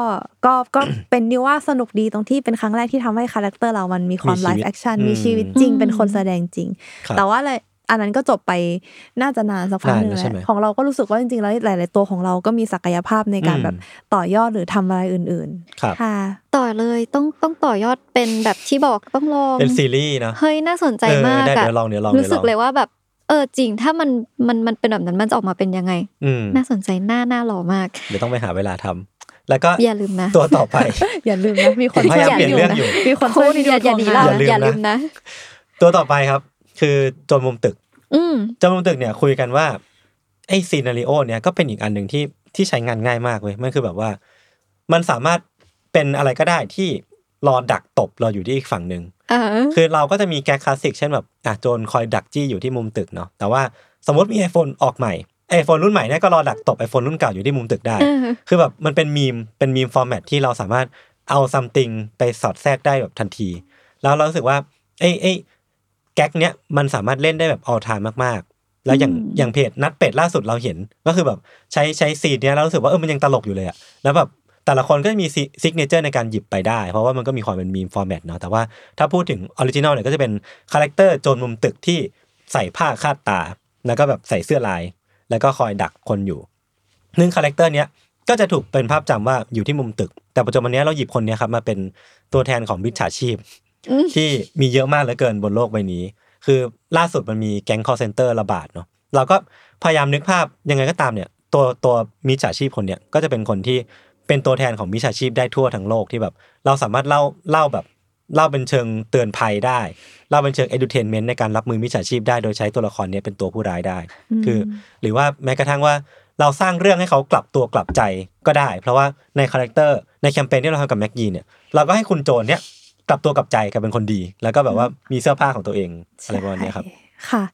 ก็ก็เป็นนิวว่าสนุกดีตรงที่เป็นครั้งแรกที่ทำให้คาแรคเตอร์เรามันมีความมีชีวิต live action อืมมีชีวิตจริงอืมเป็นคนแสดงจริงครับแต่ว่าเลย อันนั้นก็จบไปน่าจะนานสักพักหนึ่งนานแล้วใช่ไหมแล้วของเราก็รู้สึกว่าจริงๆแล้วหลาย ๆ ตัวของเราก็มีศักยภาพในการอืมแบบต่อยอดหรือทำอะไรอื่นครับๆค่ะ ต่อเลยต้องต้องต่อยอดเป็นแบบที่บอกต้องลองเป็นซีรีส์เนาะเฮ้ยน่าสนใจเออมากได้อะเดี๋ยวลองเดี๋ยวลองรู้สึกเดี๋ยวลองเลยว่าแบบเออจริงถ้ามันมันมันเป็นแบบนั้นมันจะออกมาเป็นยังไงอืมน่าสนใจน่าน่าหล่อมากเดี๋ยวต้องไปหาเวลาทำแล้วก็อย่าลืมนะ ตัวต่อไป อย่าลืมนะ มีคนผมพยายามช่วเปลี่ยนเรื่องอยู่ มีคนโคช่วยตรอย่าอย่าหนีเราอย่าลืมนะอย่าลืมนะ ตัวต่อไปครับ คือโจรมุมตึก อืมโจรมุมตึกเนี่ยคุยกันว่าไอ้ซีนารีโอเนี่ยก็เป็นอีกอันหนึ่งที่ที่ใช้งานง่ายมากเว้ยมันคือแบบว่า มันสามารถเป็นอะไรก็ได้ที่รอดักตบเราอยู่ที่อีกฝั่งหนึ่งอ่าคือเราก็จะมีแก๊กคลาสสิกเช่นแบบอะโจรคอยดักจี้อยู่ที่มุมตึกเนาะแต่ว่าสมมติมี iPhone ออกใหม่ iPhone รุ่นใหม่เนี่ยก็รอดักตบ iPhone รุ่นเก่าอยู่ที่มุมตึกได้เออคือแบบมันเป็นมีมเป็นมีม format ที่เราสามารถเอา something ไปสอดแทรกได้แบบทันที แล้วเรารู้สึกว่าไอ้ไอ้ แก๊กเนี้ยมันสามารถเล่นได้แบบ all time มากๆ แล้วอย่างอืมอย่างเพจนัดเป็ดล่าสุดเราเห็น ก็คือแบบใช้ใช้ซีนเนี้ยแล้วรู้สึกว่าเออมันยังตลกอยู่เลยอะแล้วแบบแต่ละคนก็จะมี signature ในการหยิบไปได้ เพราะว่ามันก็มีความเป็นมีม format เนาะแต่ว่าถ้าพูดถึง original เนี่ยก็จะเป็นคาแรคเตอร์โจรมุมตึกที่ใส่ผ้าคาดตา แล้วก็แบบใส่เสื้อลาย แล้วก็คอยดักคนอยู่ซึ่งคาแรคเตอร์เนี้ยก็จะถูกเป็นภาพจำว่าอยู่ที่มุมตึก แต่ปัจจุบันเนี้ยเราหยิบคนเนี้ยครับมาเป็นตัวแทนของมิจฉาชีพอืม ที่มีเยอะมากเหลือเกินบนโลกใบนี้ คือล่าสุดมันมีแก๊ง call center ระบาดเนาะเราก็พยายามนึกภาพยังไงก็ตามเนี่ย ตัวตัวมิจฉาชีพคนเนี้ยก็จะเป็นคนที่เป็นตัวแทนของมิจฉาชีพได้ทั่วทั้งโลกที่แบบ เราสามารถเล่าเล่าแบบเล่าเป็นเชิงเตือนภัยได้เล่าเป็นเชิง edutainment ในการรับมือมิจฉาชีพได้โดยใช้ตัวละครเนี้ยเป็นตัวผู้ร้ายได้ คือ หรือว่าแม้กระทั่งว่าเราสร้างเรื่องให้เขากลับตัวกลับใจก็ได้ เพราะว่าในคาแรคเตอร์ในแคมเปญที่เราทำกับแม็กยีเนี่ยเราก็ให้คุณโจรเนี่ย กลับตัวกลับใจกลายเป็นคนดี แล้วก็แบบว่ามีเสื้อผ้าของตัวเองอะไรประมาณเนี้ยครับใช่ค่ะ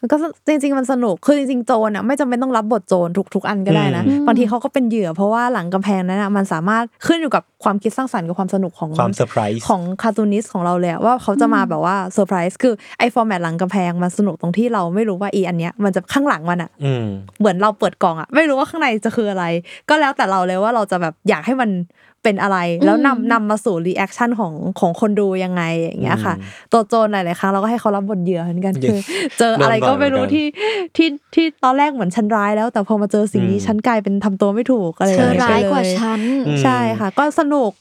มันก็จริง ๆ มันสนุก คือจริง ๆ โจรอะไม่จำเป็นต้องรับบทโจรทุกทุกอันก็ได้นะอืมบางทีเขาก็เป็นเหยื่อเพราะว่าหลังกำแพงนั้นอะมันสามารถขึ้นอยู่กับความคิดสร้างสรรค์กับความสนุกของความเซอร์ไพรส์ของ cartoonist ของเราเลยอะว่าเขาจะมาแบบว่าเซอร์ไพรส์คือไอ้ format หลังกำแพงมันสนุกตรงที่เราไม่รู้ว่าอีอันเนี้ยมันจะข้างหลังมันอะอืมเหมือนเราเปิดกล่องอะไม่รู้ว่าข้างในจะคืออะไร ก็แล้วแต่เราเลยว่าเราจะแบบอยากให้มัน เป็นอะไร แล้วนำนำมาสู่รีแอคชั่นของของคนดูยังไงอย่างเงี้ยค่ะอืมตัวโจรหลายๆครั้งเราก็ให้เขารับบทเหยื่อเหมือนกันเยอะคือ เจออะไรก็ไม่รู้โดนบ่อยเหมือนกันที่ที่ที่ตอนแรกเหมือนฉันร้ายแล้ว แต่พอมาเจอสิ่งนี้อืมฉันกลายเป็นทำตัวไม่ถูกอะไรเธอองงี้ร้ายกว่าไปเลฉันอืมใช่ค่ะ ก็สนุก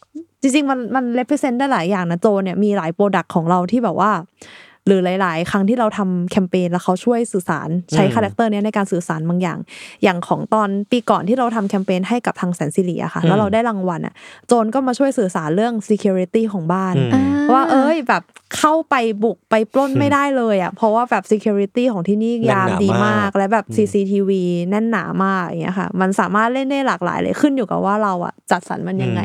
จริงๆมันมันเล p เ e นได้หลายอย่างนะโจเนี่ยมีหลายโปรดักต์ของเราที่แบบว่า หรือหลาย ๆ ครั้งที่เราทำแคมเปญแล้วเขาช่วยสื่อสารใช้อืมคาแรคเตอร์เนี้ยในการสื่อสารบางอย่าง อย่างของตอนปีก่อนที่เราทำแคมเปญให้กับทางแสนสิริอะค่ะ แล้วเราได้รางวัลอะโจรก็มาช่วยสื่อสารเรื่อง security ของบ้านอืมอ่าว่าเอ้ยแบบเข้าไปบุกไปปล้นไม่ได้เลยอะเพราะว่าแบบ security ของที่นี่ยามดีมากและแบบอืม CCTV แน่นหนามากอย่างเงี้ยค่ะ มันสามารถเล่นได้หลากหลายเลยขึ้นอยู่กับว่าเราอะจัดสรรมันยังไง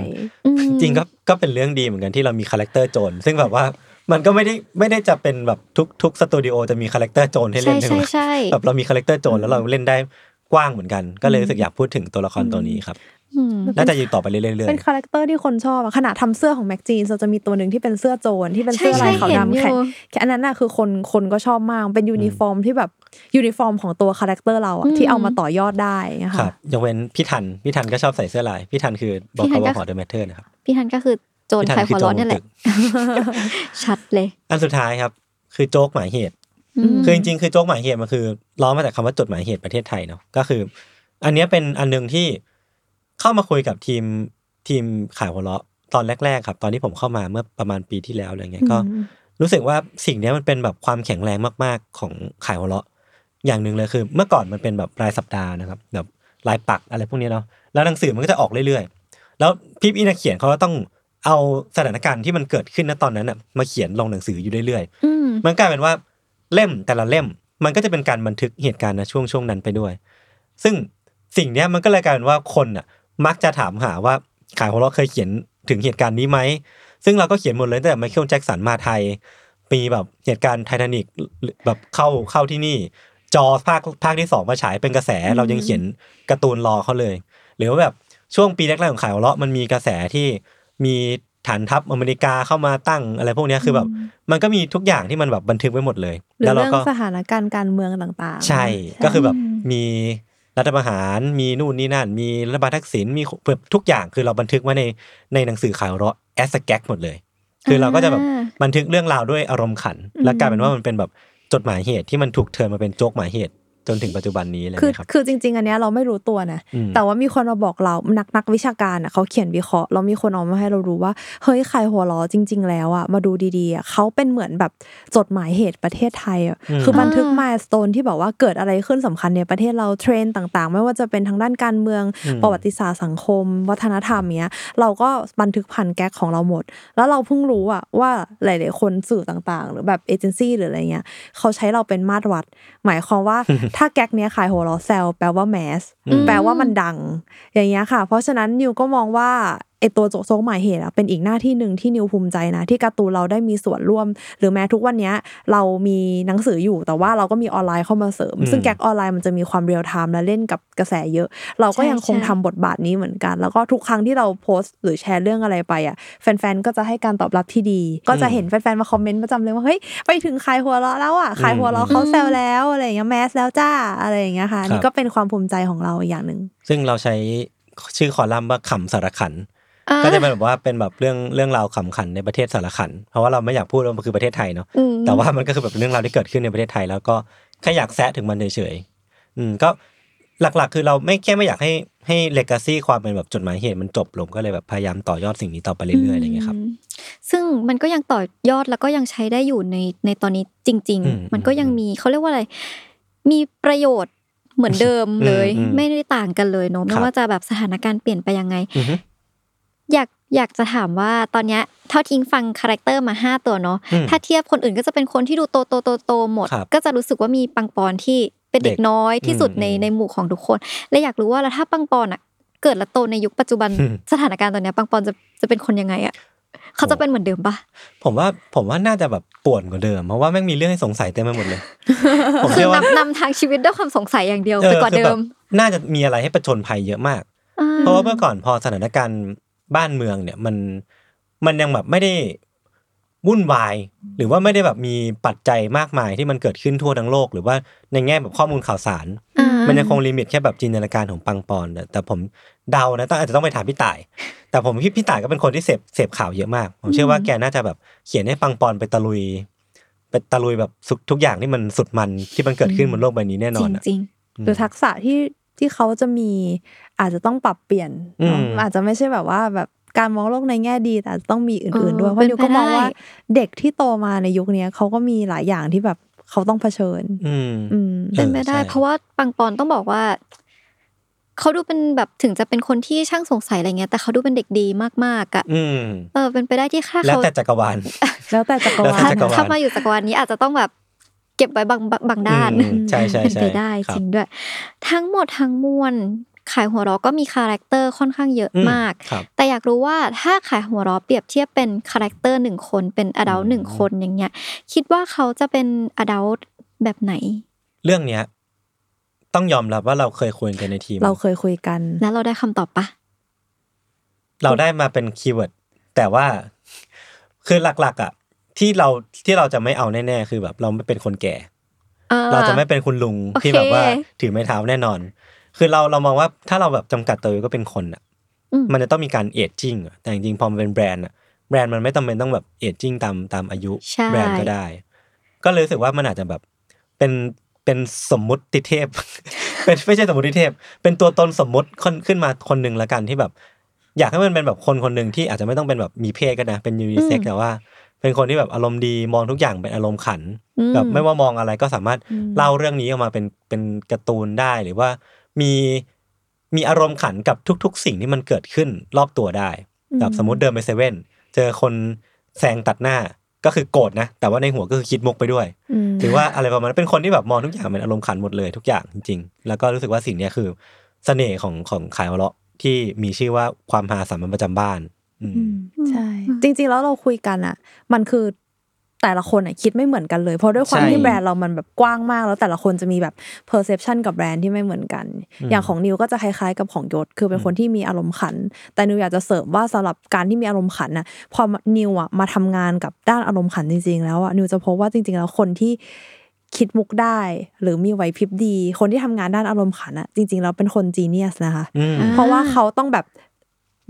อืมจริงก็ก็เป็นเรื่องดีเหมือนกันที่เรามีคาแรคเตอร์โจรซึ่งแบบว่า มันก็ไม่ได้ไม่ได้จะเป็นแบบทุกทุกสตูดิโอจะมีคาแรคเตอร์โจรให้ใช่เล่นใช่ใช่ไหมใช่แบบเรามีคาแรคเตอร์โจรแล้วเราเล่นได้กว้างเหมือนกัน ก็เลยรู้สึกอยากพูดถึงตัวละครตัวนี้ครับอืมน่าจะอยู่ต่อไปเรื่อยๆเป็นคาแรคเตอร์ที่คนชอบอะขนาดทำเสื้อของแม็กจีนเราจะมีตัวหนึ่งที่เป็นเสื้อโจรที่เป็นเสื้อใช่ลายใช่ขาวเห็นดำอยู่แค่แค่อันนั้นน่ะคือคนคนก็ชอบมากเป็นยูนิฟอร์มที่แบบยูนิฟอร์มของตัวคาแรคเตอร์เราอะอืมที่เอามาต่อยอดได้อย่างเงี้ยครัค่ะบยกเว้นพี่ทันพี่ทันก็ชอบใส่เสื้อลายพี่ทันคือบอกพี่ทัเขานก็ว่าหอเดอะแมทเทอร์นะครับพี่ทันก็คือ โจรพี่ทัขายคืหัวโจร้อนเนี่ยแหละตึกชัดเลย อันสุดท้ายครับ คือโจ๊กหมายเหตุอืมคือจริงๆ คือโจ๊กหมายเหตุมันคือล้อมาจากคำว่าจดหมายเหตุประเทศไทยเนาะก็คือ อันเนี้ยเป็นอันหนึงที่เข้ามาคุยกับทีมทีมขายหัวเราะตอนแรกๆครับ ตอนที่ผมเข้ามาเมื่อประมาณปีที่แล้วอะไรเงี้ยก็อืมรู้สึกว่าสิ่งเนี้ยมันเป็นแบบความแข็งแรงมากๆ ของขายหัวเราะ อย่างหนึ่งเลยคือ เมื่อก่อนมันเป็นแบบรายสัปดาห์นะครับแบบรายปักอะไรพวกเนี้ยเนาะแล้วหนังสือมันก็จะออกเรื่อยๆ แล้วพี่อีนักเขียนเขาก็ต้อง เอาสถานการณ์ที่มันเกิดขึ้นณตอนนั้นน่ะมาเขียนลงหนังสืออยู่เรื่อยๆอืมมันกลายเป็นว่าเล่มแต่ละเล่มมันก็จะเป็นการบันทึกเหตุการณ์ในช่วงช่วงนั้นไปด้วย ซึ่งสิ่งเนี้ยมันก็เลยกลายเป็นว่าคนอะมักจะถามหาว่าขายของเราะเคยเขียนถึงเหตุการณ์นี้ไหม ซึ่งเราก็เขียนหมดเลยตั้งแต่ไมเคิลแจ็คสันมาไทยมีแบบเหตุการณ์ไททานิกแบบเข้าเข้าที่นี่ จอภาคภาคที่สองมาฉายเป็นกระแสเรายังเขียนการ์ตูนรอเขาเลย หรือว่าแบบช่วงปีแรกๆของขายหัวเราะมันมีกระแสที่ มีไทฐานทัพอเมริกาเข้ามาตั้งอะไรพวกเนี้ยคือแบบ มันก็มีทุกอย่างที่มันแบบบันทึกไว้หมดเลยหรือแล้วเราเรื่องก็สถานการณ์การเมืองต่างๆ ใช่ก็คือแบบมีรัฐประหารมีนู่นนี่นั่น มีรัฐบาลทักษิณมีแบบทุกอย่างคือเราบันทึกไว้ในในหนังสือข่าวเราะแอสแก๊กหมดเลย คือเราก็จะแบบอ่าบันทึกเรื่องราวด้วยอารมณ์ขัน แล้วกลายเป็นว่ามันเป็นแบบจดหมายเหตุที่มันถูกเทิร์นมาเป็นโจ๊กหมายเหตุ จนถึงปัจจุบันนี้เลยคือนะครับคือจริง ๆ อันเนี้ยเราไม่รู้ตัวนะอืมแต่ว่ามีคนมาบอกเรานักนักวิชาการอะเขาเขียนวิเคราะห์แล้วมีคนเอามาให้เรารู้ว่าเฮ้ยใครหัวล้อจริง ๆ แล้วอะมาดูดีๆอะเขาเป็นเหมือนแบบจดหมายเหตุประเทศไทยอะอืมคือบันทึกอ่ามมาสโตนที่บอกว่าเกิดอะไรขึ้นสำคัญในประเทศเราเทรนด์ต่างๆ ไม่ว่าจะเป็นทางด้านการเมืองอืมประวัติศาสตร์สังคม วัฒนธรรมเนี้ยเราก็บันทึกผ่านแก๊กของเราหมด แล้วเราเพิ่งรู้อะว่าหลาย ๆ คนสื่อต่างๆ หรือแบบเอเจนซี่หรืออะไรเงี้ยเขาใช้เราเป็นมาตรวัด หมายความว่าถ้าแก๊กเนี้ยขายหัวเราะแซวแปลว่า mass อืมแปลว่ามันดัง อย่างเงี้ยค่ะ เพราะฉะนั้นนิวก็มองว่า ไอตัวโจโซกหมายเหตุอะเป็นอีกหน้าที่หนึ่งที่นิวภูมิใจนะ ที่การ์ตูนเราได้มีส่วนร่วม หรือแม้ทุกวันเนี้ยเรามีหนังสืออยู่ แต่ว่าเราก็มีออนไลน์เข้ามาเสริมอืมซึ่งแก๊กออนไลน์มันจะมีความ real-time และเล่นกับกระแสเยอะ เราก็ใช่ยังคงใช่ทำบทบาทนี้เหมือนกัน แล้วก็ทุกครั้งที่เราโพสต์ หรือแชร์เรื่องอะไรไปอะแฟนๆก็จะให้การตอบรับที่ดี ก็จะเห็นแฟนๆมาคอมเมนต์ประจำเลยว่าเฮ้ยไปถึงขายหัวเราะแล้วอะขายหัวเราะเขาแซวแล้วอะไรอย่างเงี้ยแมสแล้วจ้าอะไรอย่างเงี้ยค่ะครับนี่ก็เป็นความภูมิใจของเราอีกอย่างหนึ่งซึ่งเราใช้ชื่อคอลัมน์ว่าขำสารขันอ่า ก็จะเป็นแบบว่าเป็นแบบเรื่องเรื่องราวขำขันในประเทศสารขัน เพราะว่าเราไม่อยากพูดว่ามันคือประเทศไทยเนาะอืมแต่ว่ามันก็คือแบบเป็นเรื่องราวที่เกิดขึ้นในประเทศไทย แล้วก็แค่อยากแซะถึงมันเฉยๆอืมก็หลักๆ คือเราไม่แค่ไม่อยากให้ให้ legacy ความเป็นแบบจดหมายเหตุมันจบลงก็เลยแบบพยายามต่อยอดสิ่งนี้ต่อไปเรื่อยๆอะไรอย่างเงี้ยครับมซึ่งมันก็ยังต่อยอดแล้วก็ยังใช้ได้อยู่ในในตอนนี้จริงอืมๆมันก็ยังมีเขาเรียกว่าอะไร มีประโยชน์เหมือนเดิมเลยอืมอืมไม่ได้ต่างกันเลยเนอะคไม่รับว่าจะแบบสถานการณ์เปลี่ยนไปยังไง อือฮึอยากอยากจะถามว่าตอนเนี้ยเท่าที่ฟัง character มาห้าตัวเนาะอืมถ้าเทียบคนอื่นก็จะเป็นคนที่ดูโตโตโตโตหมดครับก็จะรู้สึกว่ามีปังปอนที่เป็นเด็กเด็กน้อยที่สุดในอืมในหมู่ของทุกคน และอยากรู้ว่าแล้วถ้าปังปอนอะ เกิดและโตในยุคปัจจุบันอืมสถานการณ์ตอนเนี้ยปังปอนจะจะเป็นคนยังไงอะเขาจะเป็นเหมือนเดิมปะผมว่าผมว่าน่าจะแบบป่วนกว่าเดิม เพราะว่าแม่งมีเรื่องให้สงสัยเต็มไปหมดเลยผมคืเชื่ออว่านำนำทางชีวิตด้วยความสงสัยอย่างเดียวเอไปอกว่าคือเดิแบบมน่าจะมีอะไรให้ประชนภัยเยอะมากอ่เพราะว่าเมื่อก่อนพอสถานการณ์ บ้านเมืองเนี่ยมันมันยังแบบไม่ได้วุ่นวาย หรือว่าไม่ได้แบบมีปัจจัยมากมายที่มันเกิดขึ้นทั่วทั้งโลก หรือว่าในแง่แบบข้อมูลข่าวสารอ่ามันยังคงลิมิตแค่แบบจินตนาการของปังปอนแต่แต่ผมเดานะต้องอาจจะต้องไปถามพี่ต่าย แต่ผมพี่พี่ต่ายก็เป็นคนที่เสพเสพข่าวเยอะมาก ผมเชื่อว่าแกน่าจะแบบเขียนให้ปังปอนไปตะลุยไปตะลุยแบบสุดทุกอย่างที่มันสุดมันที่มันเกิดขึ้นบนโลกใบนี้แน่นจอรินงอะจริงหรือทักษะที่ที่เขาจะมี อาจจะต้องปรับเปลี่ยนเนอะอืมอาจจะไม่ใช่แบบว่าแบบการมองโลกในแง่ดีแต่อาจจะต้องมีอื่นๆด้วยเออเพราะนิวก็เป็นไปมองว่าได้เด็กที่โตมาในยุคเนี้ยเขาก็มีหลายอย่างที่แบบเขาต้องเผชิญอืมอืมเป็นไปได้เออใช่เพราะว่าปังปอนต้องบอกว่าเขาดูเป็นแบบถึงจะเป็นคนที่ช่างสงสัยอะไรเงี้ย แต่เขาดูเป็นเด็กดีมากๆอะอืมเออ เป็นไปได้ที่ค่าแล้วเขาแต่จักรวาลแล้วแต่จักรวาแล้วแต่ลจักรวาลถ้ามาอยู่จักรวาลนี้อาจจะต้องแบบเก็บไว้บางบางบางด้านอืมใช่ใช่เป็นใช่ไปได้คบจริงด้วย ทั้งหมดทั้งมวล ขายหัวเราะก็มี character ค่อนข้างเยอะอืมมากครับแต่อยากรู้ว่าถ้าขายหัวเราะเปรียบเทียบเป็น character หนึ่งคนเป็น adult อืมหนึ่งคนอย่างเงี้ย คิดว่าเขาจะเป็น adult แบบไหน เรื่องเนี้ยต้องยอมรับว่าเราเคยคุยกันในทีม เราเคยคุยกัน แล้วเราได้คำตอบปะเราได้มาเป็น keyword แต่ว่าคือหลักๆอะที่เราที่เราจะไม่เอาแน่ๆ คือแบบ เราไม่เป็นคนแก่อ่เราจะไม่เป็นคุณลุงโอเคที่แบบว่าถือไม้เท้าแน่นอน คือเราเรามองว่าถ้าเราแบบจำกัดตัวเองก็เป็นคนอะอืมมันจะต้องมีการเอจจิ้งอะแต่จริงๆพอมันเป็นแบรนด์อะแบรนด์มันไม่จำเป็นต้องแบบเอจจิ้งตามตามอายุใช่แบรนด์ก็ได้ ก็เลยรู้สึกว่ามันอาจจะแบบเป็นเป็นสมมุติเทพ เป็นไม่ใช่สมมุติเทพ เป็นตัวตนสมมุติคนขึ้นมาคนหนึ่งละกันที่แบบ อยากให้มันเป็นแบบคนคนหนึ่งที่อาจจะไม่ต้องเป็นแบบมีเพศก็นะ เป็นยูนิเซ็กอืมแต่ว่า เป็นคนที่แบบอารมณ์ดีมองทุกอย่างเป็นอารมณ์ขันอืมแบบไม่ว่ามองอะไรก็สามารถอืมเล่าเรื่องนี้ออกมาเป็นเป็นการ์ตูนได้หรือว่า มีมีอารมณ์ขันกับทุก ๆ สิ่งที่มันเกิดขึ้นรอบตัวได้แบบสมมติเดินไปเซเว่นเจอคนแซงตัดหน้าก็คือโกรธนะ แต่ว่าในหัวก็คือคิดมุกไปด้วยอืมหรือว่าอะไรประมาณนั้นเป็นคนที่แบบมองทุกอย่างเป็นอารมณ์ขันหมดเลยทุกอย่างจริงๆ แล้วก็รู้สึกว่าสิ่งเนี้ยคือเสน่ห์ของของขายหัวเราะที่มีชื่อว่าความฮาสามัญประจำบ้านอืมอืมใช่ จริงๆแล้วเราคุยกันอะ มันคือ แต่ละคนอะคิดไม่เหมือนกันเลย เพราะด้วยความใช่ที่แบรนด์เรามันแบบกว้างมาก แล้วแต่ละคนจะมีแบบ perception กับแบรนด์ที่ไม่เหมือนกัน อย่างของนิวก็จะคล้ายๆกับของยศคือเป็นคนที่มีอารมณ์ขัน แต่นิวอยากจะเสริมว่าสำหรับการที่มีอารมณ์ขันน่ะพอนิวอะมาทำงานกับด้านอารมณ์ขันจริง ๆ แล้วอะนิวจะพบว่าจริง ๆ แล้วคนที่คิดมุกได้ หรือมีไหวพริบดี คนที่ทำงานด้านอารมณ์ขันอะจริงๆแล้วเป็นคนจีเนียสนะคะอืมเพราะว่าเขาต้องแบบ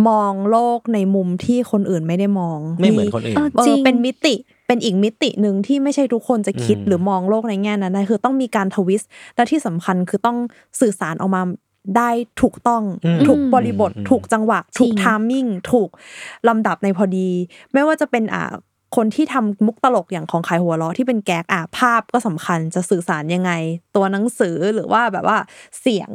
มองโลกในมุมที่คนอื่นไม่ได้มองไม่เหมือนคนอื่นเออเออจริงเป็นมิติ เป็นอีกมิติหนึ่งที่ไม่ใช่ทุกคนจะคิดอืมหรือมองโลกในแง่นั้นได้คือต้องมีการ twist และที่สำคัญคือต้องสื่อสารออกมาได้ถูกต้องอืมถูกบริบทอืมถูกจังหวะ ถูก timing ถูกลำดับในพอดี ไม่ว่าจะเป็นอ่า คนที่ทำมุกตลกอย่างของขายหัวเราะที่เป็นแก๊กอะภาพก็สำคัญจะสื่อสารยังไง ตัวหนังสือหรือว่าแบบว่าเสียง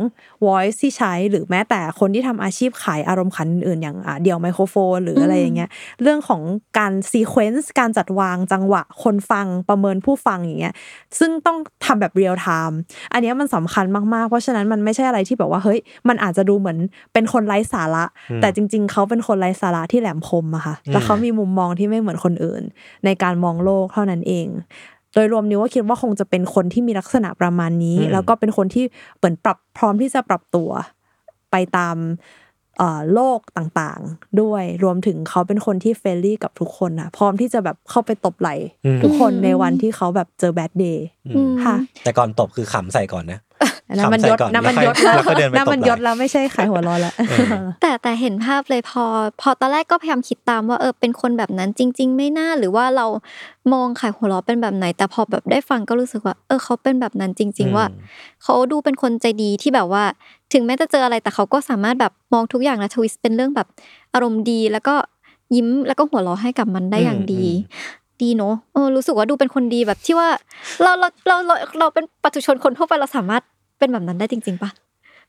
voice ที่ใช้หรือแม้แต่คนที่ทำอาชีพขายอารมณ์ขันอื่นๆอย่างอะเดี่ยวไมโครโฟน หรืออะไรอย่างเงี้ยเรื่องของการ sequence การจัดวางจังหวะ คนฟังประเมินผู้ฟังอย่างเงี้ยซึ่งต้องทำแบบ real-time อันเนี้ยมันสำคัญมากๆ เพราะฉะนั้นมันไม่ใช่อะไรที่แบบว่าเฮ้ยมันอาจจะดูเหมือนเป็นคนไร้สาระอืมแต่จริง ๆ เขาเป็นคนไร้สาระที่แหลมคมอะค่ะอืมแล้วเขามีมุมมองที่ไม่เหมือนคนอื่นในการมองโลกเท่านั้นเอง โดยรวมนิวว่าคิดว่าคงจะเป็นคนที่มีลักษณะประมาณนี้อืมแล้วก็เป็นคนที่เหมือนปรับพร้อมที่จะปรับตัวไปตามเอ่อโลกต่างๆ ด้วยรวมถึงเขาเป็นคนที่ friendly กับทุกคนนะพร้อมที่จะแบบเข้าไปตบไหล่อืมทุกคนในวันที่เขาแบบเจอ bad dayอืมค่ะแต่ก่อนตบคือขำใส่ก่อนนะอั นนั้นมันขำใส่ยศก่อนนั่นมันแล้วยศค่อยแล้วแล้วก็เดินไปนั่นมันตบไหล่ยศแล้วไม่ใช่ขายหัวเราะละเออแต่แต่เห็นภาพเลยพอ พอตอนแรกก็พยายามคิดตามว่าเออเป็นคนแบบนั้นจริง ๆ ไม่น่าหรือว่าเรามองขายหัวเราะเป็นแบบไหน แต่พอแบบได้ฟังก็รู้สึกว่า เออเขาเป็นแบบนั้นจริง ๆ ว่าเขาดูเป็นคนใจดีที่แบบว่า ถึงแม้จะเจออะไรแต่เขาก็สามารถแบบมองทุกอย่างและทวิสต์เป็นเรื่องแบบอารมณ์ดีแล้วก็ยิ้มแล้วก็หัวเราะให้กับมันได้อย่างดี ดีเนอะเออรู้สึกว่าดูเป็นคนดีแบบที่ว่า เราเราเราเราเราเป็นปัจจุชนคนทั่วไปเราสามารถ เป็นแบบนั้นได้จริง ๆปะ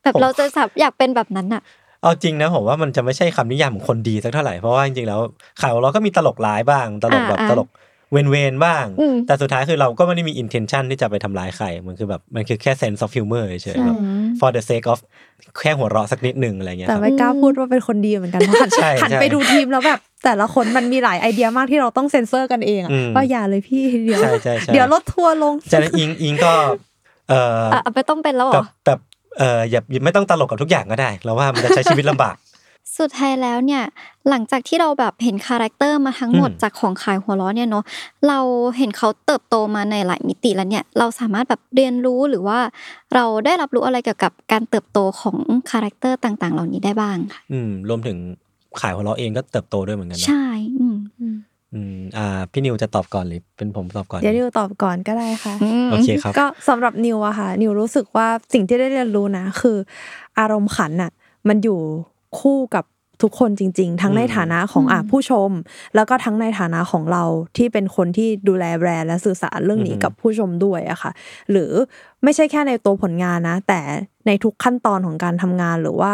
แบบผมเราจะสับอยากเป็นแบบนั้นอะเอาจริงนะผมว่ามันจะไม่ใช่คำนิยามของคนดีสักเท่าไหร่เพราะว่าจริงๆแล้วข่าวเราก็มีตลกร้ายบ้าง ตลกแบบอ่าตลกเวนเวนๆบ้างอืมแต่สุดท้ายคือเราก็ไม่ได้มี intention ที่จะไปทำร้ายใคร มันคือแบบมันคือแค่ sense of humor เฉยๆแบบ for the sake of แค่หัวเราะสักนิดหนึ่งอะไรเงี้ยคแต่รับไม่กล้าพูดว่าเป็นคนดีเหมือนกันเพราะหันใช่หันใช่ไปดูทีมแล้วแบบแต่ละคนมันมีหลายไอเดียมากที่เราต้องเซ็นเซอร์กันเองอะอืมว่าอย่าเลยพี่เดี๋ยวใช่ใช่ใช่เดี๋ยวรถทัวร์ลงจากนั้นอิงอิงก็ เอออะไม่ต้องเป็นแล้วเหรแบอบแบบเอออย่าอย่าไม่ต้องตลกกับทุกอย่างก็ได้เราว่ามันจะใช้ชีวิตลำบากสุดท้ายแล้วเนี่ยหลังจากที่เราแบบเห็น character มาทั้งหมดอืมจากของขายหัวเราะเนี่ยเนาะเราเห็นเขาเติบโตมาในหลายมิติแล้วเนี่ยเราสามารถแบบเรียนรู้หรือว่า เราได้รับรู้อะไรเกี่ยวกับการเติบโตของ character ต่าง ๆ เหล่านี้ได้บ้างค่ะอืมรวมถึงขายหัวเราะเองก็เติบโตด้วยเหมือนกันนะใช่อืม อืมอ่า พี่นิวจะตอบก่อนหรือเป็นผมตอบก่อน เดี๋ยวนิวตอบก่อนก็ได้ค่ะ โอเคครับ ก็สำหรับนิวอะค่ะ นิวรู้สึกว่าสิ่งที่ได้เรียนรู้นะ คือ อารมณ์ขันอะมันอยู่คู่กับทุกคนจริง ๆ ทั้งในอืมฐานะของอะผู้ชม แล้วก็ทั้งในฐานะของเราที่เป็นคนที่ดูแลแบรนด์และสื่อสารเรื่องนี้กับผู้ชมด้วยอะค่ะ หรือไม่ใช่แค่ในตัวผลงานนะ แต่ในทุกขั้นตอนของการทำงานหรือว่า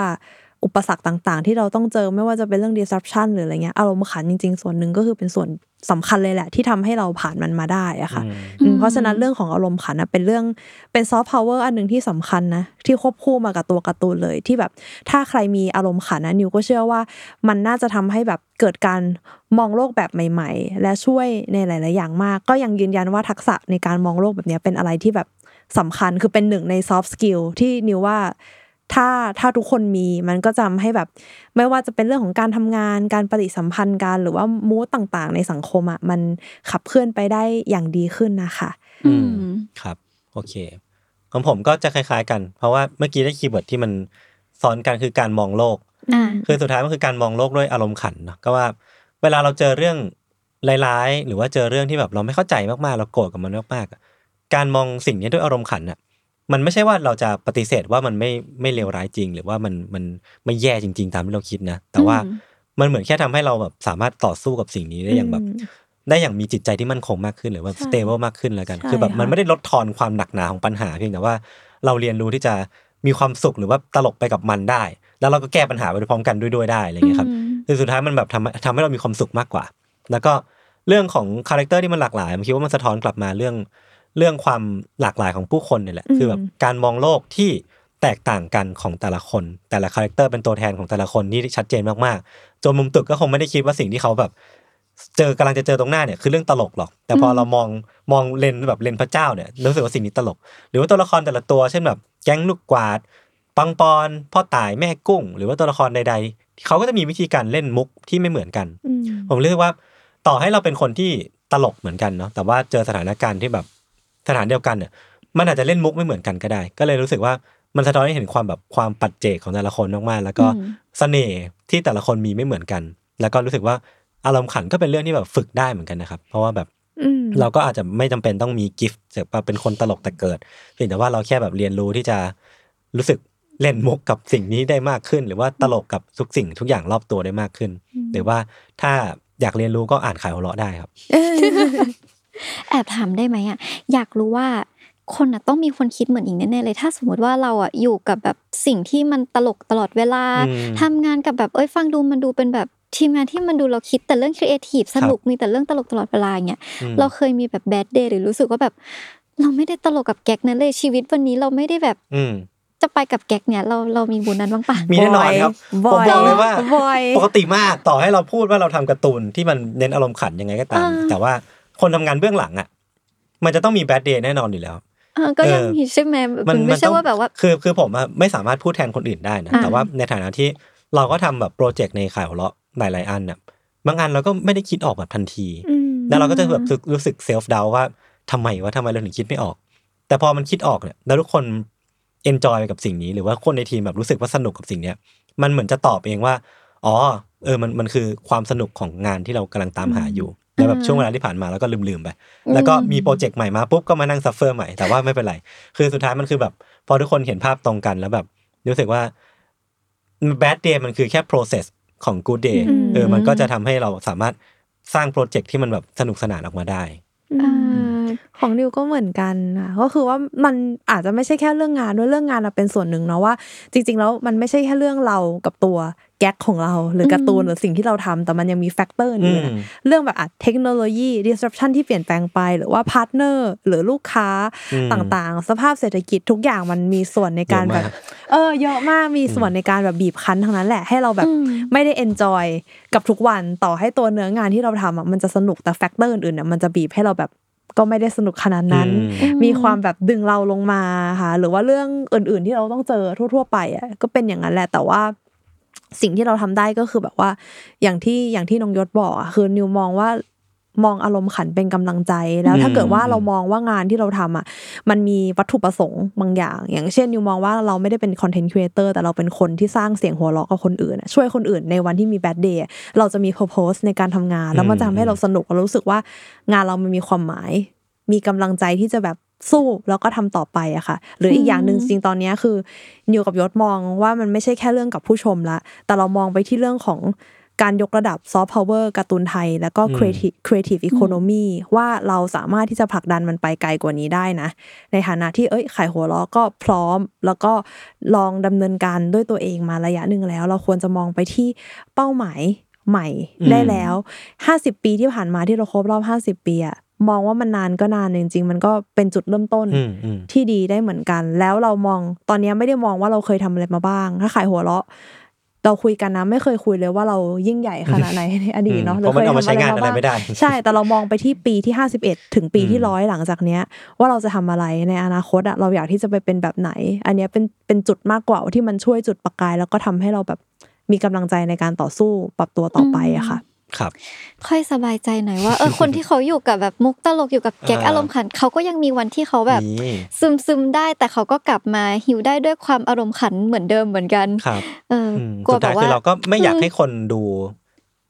อุปสรรคต่างๆ ที่เราต้องเจอไม่ว่าจะเป็นเรื่อง disruption หรืออะไรเงี้ยอารมณ์ขันจริง ๆ ส่วนหนึ่งก็คือเป็นส่วนสำคัญเลยแหละ ที่ทำให้เราผ่านมันมาได้อะค่ะอืมอืมเพราะฉะนั้นเรื่องของอารมณ์ขันนะเป็นเรื่องเป็น soft power อันหนึ่งที่สำคัญนะที่ควบคู่มากับตัวการ์ตูนเลยที่แบบ ถ้าใครมีอารมณ์ขันนะนิวก็เชื่อว่า มันน่าจะทำให้แบบเกิดการมองโลกแบบใหม่ ๆ และช่วยในหลาย ๆ อย่างมาก ก็ยังยืนยันว่าทักษะในการมองโลกแบบเนี้ยเป็นอะไรที่แบบสำคัญคือเป็นหนึ่งใน soft skill ที่นิวว่า ถ้าถ้าทุกคนมีมันก็จะทำให้แบบ ไม่ว่าจะเป็นเรื่องของการทำงาน การปฏิสัมพันธ์กันหรือว่า mood ต่างๆ ในสังคมอะมันขับเคลื่อนไปได้อย่างดีขึ้นนะคะอืมอืมครับ โอเคของผมก็จะคล้าย ๆ กัน เพราะว่าเมื่อกี้ได้ keyword ที่มันซ้อนกันคือการมองโลกอ่าคือสุดท้ายมันคือการมองโลกด้วยอารมณ์ขันเนอะก็ว่า เวลาเราเจอเรื่องร้ายๆหรือว่าเจอเรื่องที่แบบเราไม่เข้าใจมากๆเราโกรธกับมันมากๆอะการมองสิ่งนี้ด้วยอารมณ์ขันอะ มันไม่ใช่ว่าเราจะปฏิเสธว่ามันไม่ไม่เลวร้ายจริง หรือว่ามันมันไม่แย่จริง ๆ ตามที่เราคิดนะ แต่ว่าอืมมันเหมือนแค่ทำให้เราแบบสามารถต่อสู้กับสิ่งนี้ได้อย่างแบบอืมได้อย่างมีจิตใจที่มั่นคงมากขึ้นหรือว่าใช่ stable มากขึ้นแล้วกันใช่คือแบบมันค่ะไม่ได้ลดทอนความหนักหนาของปัญหา เพียงแต่ว่าเราเรียนรู้ที่จะมีความสุขหรือว่าตลกไปกับมันได้ แล้วเราก็แก้ปัญหาไปพร้อมกันด้วยด้วยได้อะไรอย่างเงี้ยครับอืมคือสุดท้ายมันแบบทำทำให้เรามีความสุขมากกว่า แล้วก็เรื่องของ character ที่มันหลากหลายผมคิดว่ามันสะท้อนกลับมาเรื่อง เรื่องความหลากหลายของผู้คนเนี่ยแหละอืมคือแบบการมองโลกที่แตกต่างกันของแต่ละคน แต่ละ character เป็นตัวแทนของแต่ละคนที่ชัดเจนมากๆจนมุมตึกก็คงไม่ได้คิดว่าสิ่งที่เขาแบบเจอกำลังจะเจอตรงหน้าเนี่ยคือเรื่องตลกหรอก แต่พออมเรามองมองเลนส์แบบเลนส์พระเจ้าเนี่ยรู้สึกว่าสิ่งนี้ตลก หรือว่าตัวละครแต่ละตัวเช่นแบบแก๊งลูกกวาด ปังปอนด์ พ่อตายแม่กุ้ง หรือว่าตัวละครใดๆเขาก็จะมีวิธีการเล่นมุกที่ไม่เหมือนกันอืมผมรู้สึกว่า ต่อให้เราเป็นคนที่ตลกเหมือนกันเนาะแต่ว่าเจอสถานการณ์ที่แบบ สถานเดียวกันเนี่ยมันอาจจะเล่นมุกไม่เหมือนกันก็ได้ ก็เลยรู้สึกว่ามันสะท้อนให้เห็นความแบบความปัจเจกของแต่ละคนมากๆ แล้วก็อืมเสน่ห์ที่แต่ละคนมีไม่เหมือนกัน แล้วก็รู้สึกว่าอารมณ์ขันก็เป็นเรื่องที่แบบฝึกได้เหมือนกันนะครับ เพราะว่าแบบอืมเราก็อาจจะไม่จำเป็นต้องมีกิฟต์จากว่าเป็นคนตลกแต่เกิดเพียงแต่ว่าเราแค่แบบเรียนรู้ที่จะรู้สึกเล่นมุกกับสิ่งนี้ได้มากขึ้น หรือว่าตลกกับทุกสิ่งทุกอย่างรอบตัวได้มากขึ้น หรือว่าถ้าอยากเรียนรู้ก็อ่านขายหัวเราะได้ครับ แอบถามได้ไหมอะอยากรู้ว่าคนอะต้องมีคนคิดเหมือนอิงแน่ๆเลยถ้าสมมติว่าเราอะอยู่กับแบบสิ่งที่มันตลกตลอดเวลาอืมทำงานกับแบบเอ้ยฟังดูมันดูเป็นแบบทีมงานที่มันดูเราคิดแต่เรื่องครีเอทีฟสนุกมีแต่เรื่องตลกตลอดเวลาอย่างเงี้ยอืมเราเคยมีแบบแบดเดย์หรือรู้สึกว่าแบบเราไม่ได้ตลกกับแก๊กนั้นเลยชีวิตวันนี้เราไม่ได้แบบอืมจะไปกับแก๊กเนี่ยเราเรามีบุญนั้นบ้างปะมีแน่นอนครับบ่ผมบอกเลยว่าบ่อยปกติมากต่อให้เราพูดว่าเราทำการ์ตูนที่มันเน้นอารมณ์ขันยังไงก็ตามอ่าแต่ว่า คนทำงานเบื้องหลังอะ มันจะต้องมี bad day แน่นอนอยู่แล้วเออก็ยังเออมีใช่ไหมมันไม่ใช่ต้องว่าแบบว่า คือคือผมอะไม่สามารถพูดแทนคนอื่นได้นะอ่าแต่ว่าในฐานะที่เราก็ทำแบบ project ในขายหัวเราะหลาย ๆ อันน่ะ บางอันเราก็ไม่ได้คิดออกแบบทันทีอืมแล้วเราก็จะแบบรู้สึกรู้สึก self doubt ว่าทำไมวะทำไมเราถึงคิดไม่ออก แต่พอมันคิดออกเนี่ย แล้วทุกคนenjoy กับสิ่งนี้หรือว่าคนในทีมแบบรู้สึกว่าสนุกกับสิ่งเนี้ย มันเหมือนจะตอบเองว่า อ๋อ เออ มันมันคือความสนุกของงานที่เรากำลังตามหาอยู่ แล้วแบบช่วงเวลาที่ผ่านมาแล้วก็ลืมๆไป แล้วก็มี project ใหม่มาปุ๊บก็มานั่ง suffer ใหม่แต่ว่าไม่เป็นไร คือสุดท้ายมันคือแบบพอทุกคนเห็นภาพตรงกันแล้วแบบรู้สึกว่า bad day มันคือแค่ process ของ good day อืมเออมันก็จะทำให้เราสามารถสร้าง project ที่มันแบบสนุกสนานออกมาได้เออ ของนิวก็เหมือนกันค่ะก็คือว่ามันอาจจะไม่ใช่แค่เรื่องงานด้วยเรื่องงานอะเป็นส่วนหนึ่งเนาะว่า จริง ๆ แล้วมันไม่ใช่แค่เรื่องเรากับตัวแก๊กของเราหรือการ์ตูนหรือสิ่งที่เราทำแต่มันยังมี factor อื่นๆอะอืมเรื่องแบบอะเทคโนโลยี disruption ที่เปลี่ยนแปลงไป หรือว่า partner หรือลูกค้าอืมต่างๆ สภาพเศรษฐกิจทุกอย่างมันมีส่วนในการเยอะแบบมากเออเยอะมากมีส่วนในการแบบบีบคั้นทั้งนั้นแหละให้เราแบบอืมไม่ได้ enjoy กับทุกวันต่อให้ตัวเนื้องานที่เราทำอะมันจะสนุกแต่ factor อื่นๆเนี่ยมันจะบีบให้เราแบบ ก็ไม่ได้สนุกขนาดนั้นอืมมีความแบบดึงเราลงมาค่ะ หรือว่าเรื่องอื่น ๆ ที่เราต้องเจอทั่ว ๆ ไปอะก็เป็นอย่างนั้นแหละ แต่ว่าสิ่งที่เราทำได้ก็คือแบบว่า อย่างที่อย่างที่น้องยศบอกอะคือนิวมองว่า มองอารมณ์ขันเป็นกำลังใจแล้วถ้าเกิดว่าเรามองว่างานที่เราทำอะมันมีวัตถุประสงค์บางอย่าง อย่างเช่นนิวมองว่าเราไม่ได้เป็น content creator แต่เราเป็นคนที่สร้างเสียงหัวเราะกับคนอื่นอะช่วยคนอื่นในวันที่มี bad dayเราจะมี purpose ในการทำงาน แล้วมันจะทำให้เราสนุกเรารู้สึกว่างานเรามันมีความหมาย มีกำลังใจที่จะแบบสู้แล้วก็ทำต่อไปอะค่ะ หรืออีกอย่างหนึ่งจริงๆตอนเนี้ยคือนิวกับยศมองว่ามันไม่ใช่แค่เรื่องกับผู้ชมละแต่เรามองไปที่เรื่องของ การยกระดับซอฟต์พาวเวอร์การ์ตูนไทย แล้วก็อืม creative creative economy ว่าเราสามารถที่จะผลักดันมันไปไกลกว่านี้ได้นะ ในฐานะที่เอ้ยขายหัวเราะก็พร้อม แล้วก็ลองดำเนินการด้วยตัวเองมาระยะหนึ่งแล้ว เราควรจะมองไปที่เป้าหมายใหม่ได้แล้ว50ปีที่ผ่านมาที่เราครบรอบ50ปีอะมองว่ามันนานก็นานจริงๆ มันก็เป็นจุดเริ่มต้นอืมอืมที่ดีได้เหมือนกัน แล้วเรามองตอนนี้ไม่ได้มองว่าเราเคยทำอะไรมาบ้าง ถ้าขายหัวเราะ เราคุยกันนะไม่เคยคุยเลยว่าเรายิ่งใหญ่ขนาดไหนในอดีตเนาะเพราะมันเอามาใช้งานอะไรไม่ได้ใช่ แต่เรามองไปที่ปีที่51ถึงปีที่อืมร้อยหลังจากเนี้ย ว่าเราจะทำอะไรในอนาคตอะเราอยากที่จะไปเป็นแบบไหน อันเนี้ยเป็นเป็นจุดมากกว่าที่มันช่วยจุดประกาย แล้วก็ทำให้เราแบบมีกำลังใจในการต่อสู้ปรับตัวต่อไปอะค่ะ ครับ ค่อยสบายใจหน่อยว่าเออคนที่เขาอยู่กับแบบมุกตลกอยู่กับแก๊กอ่าอารมณ์ขันเขาก็ยังมีวันที่เขาแบบนี่ซึมซึมๆได้ แต่เขาก็กลับมาหิวได้ด้วยความอารมณ์ขันเหมือนเดิมเหมือนกันครับเอออืมกลัวสุดแบท้ายบว่าคือเราก็ไม่อยากอืมให้คนดู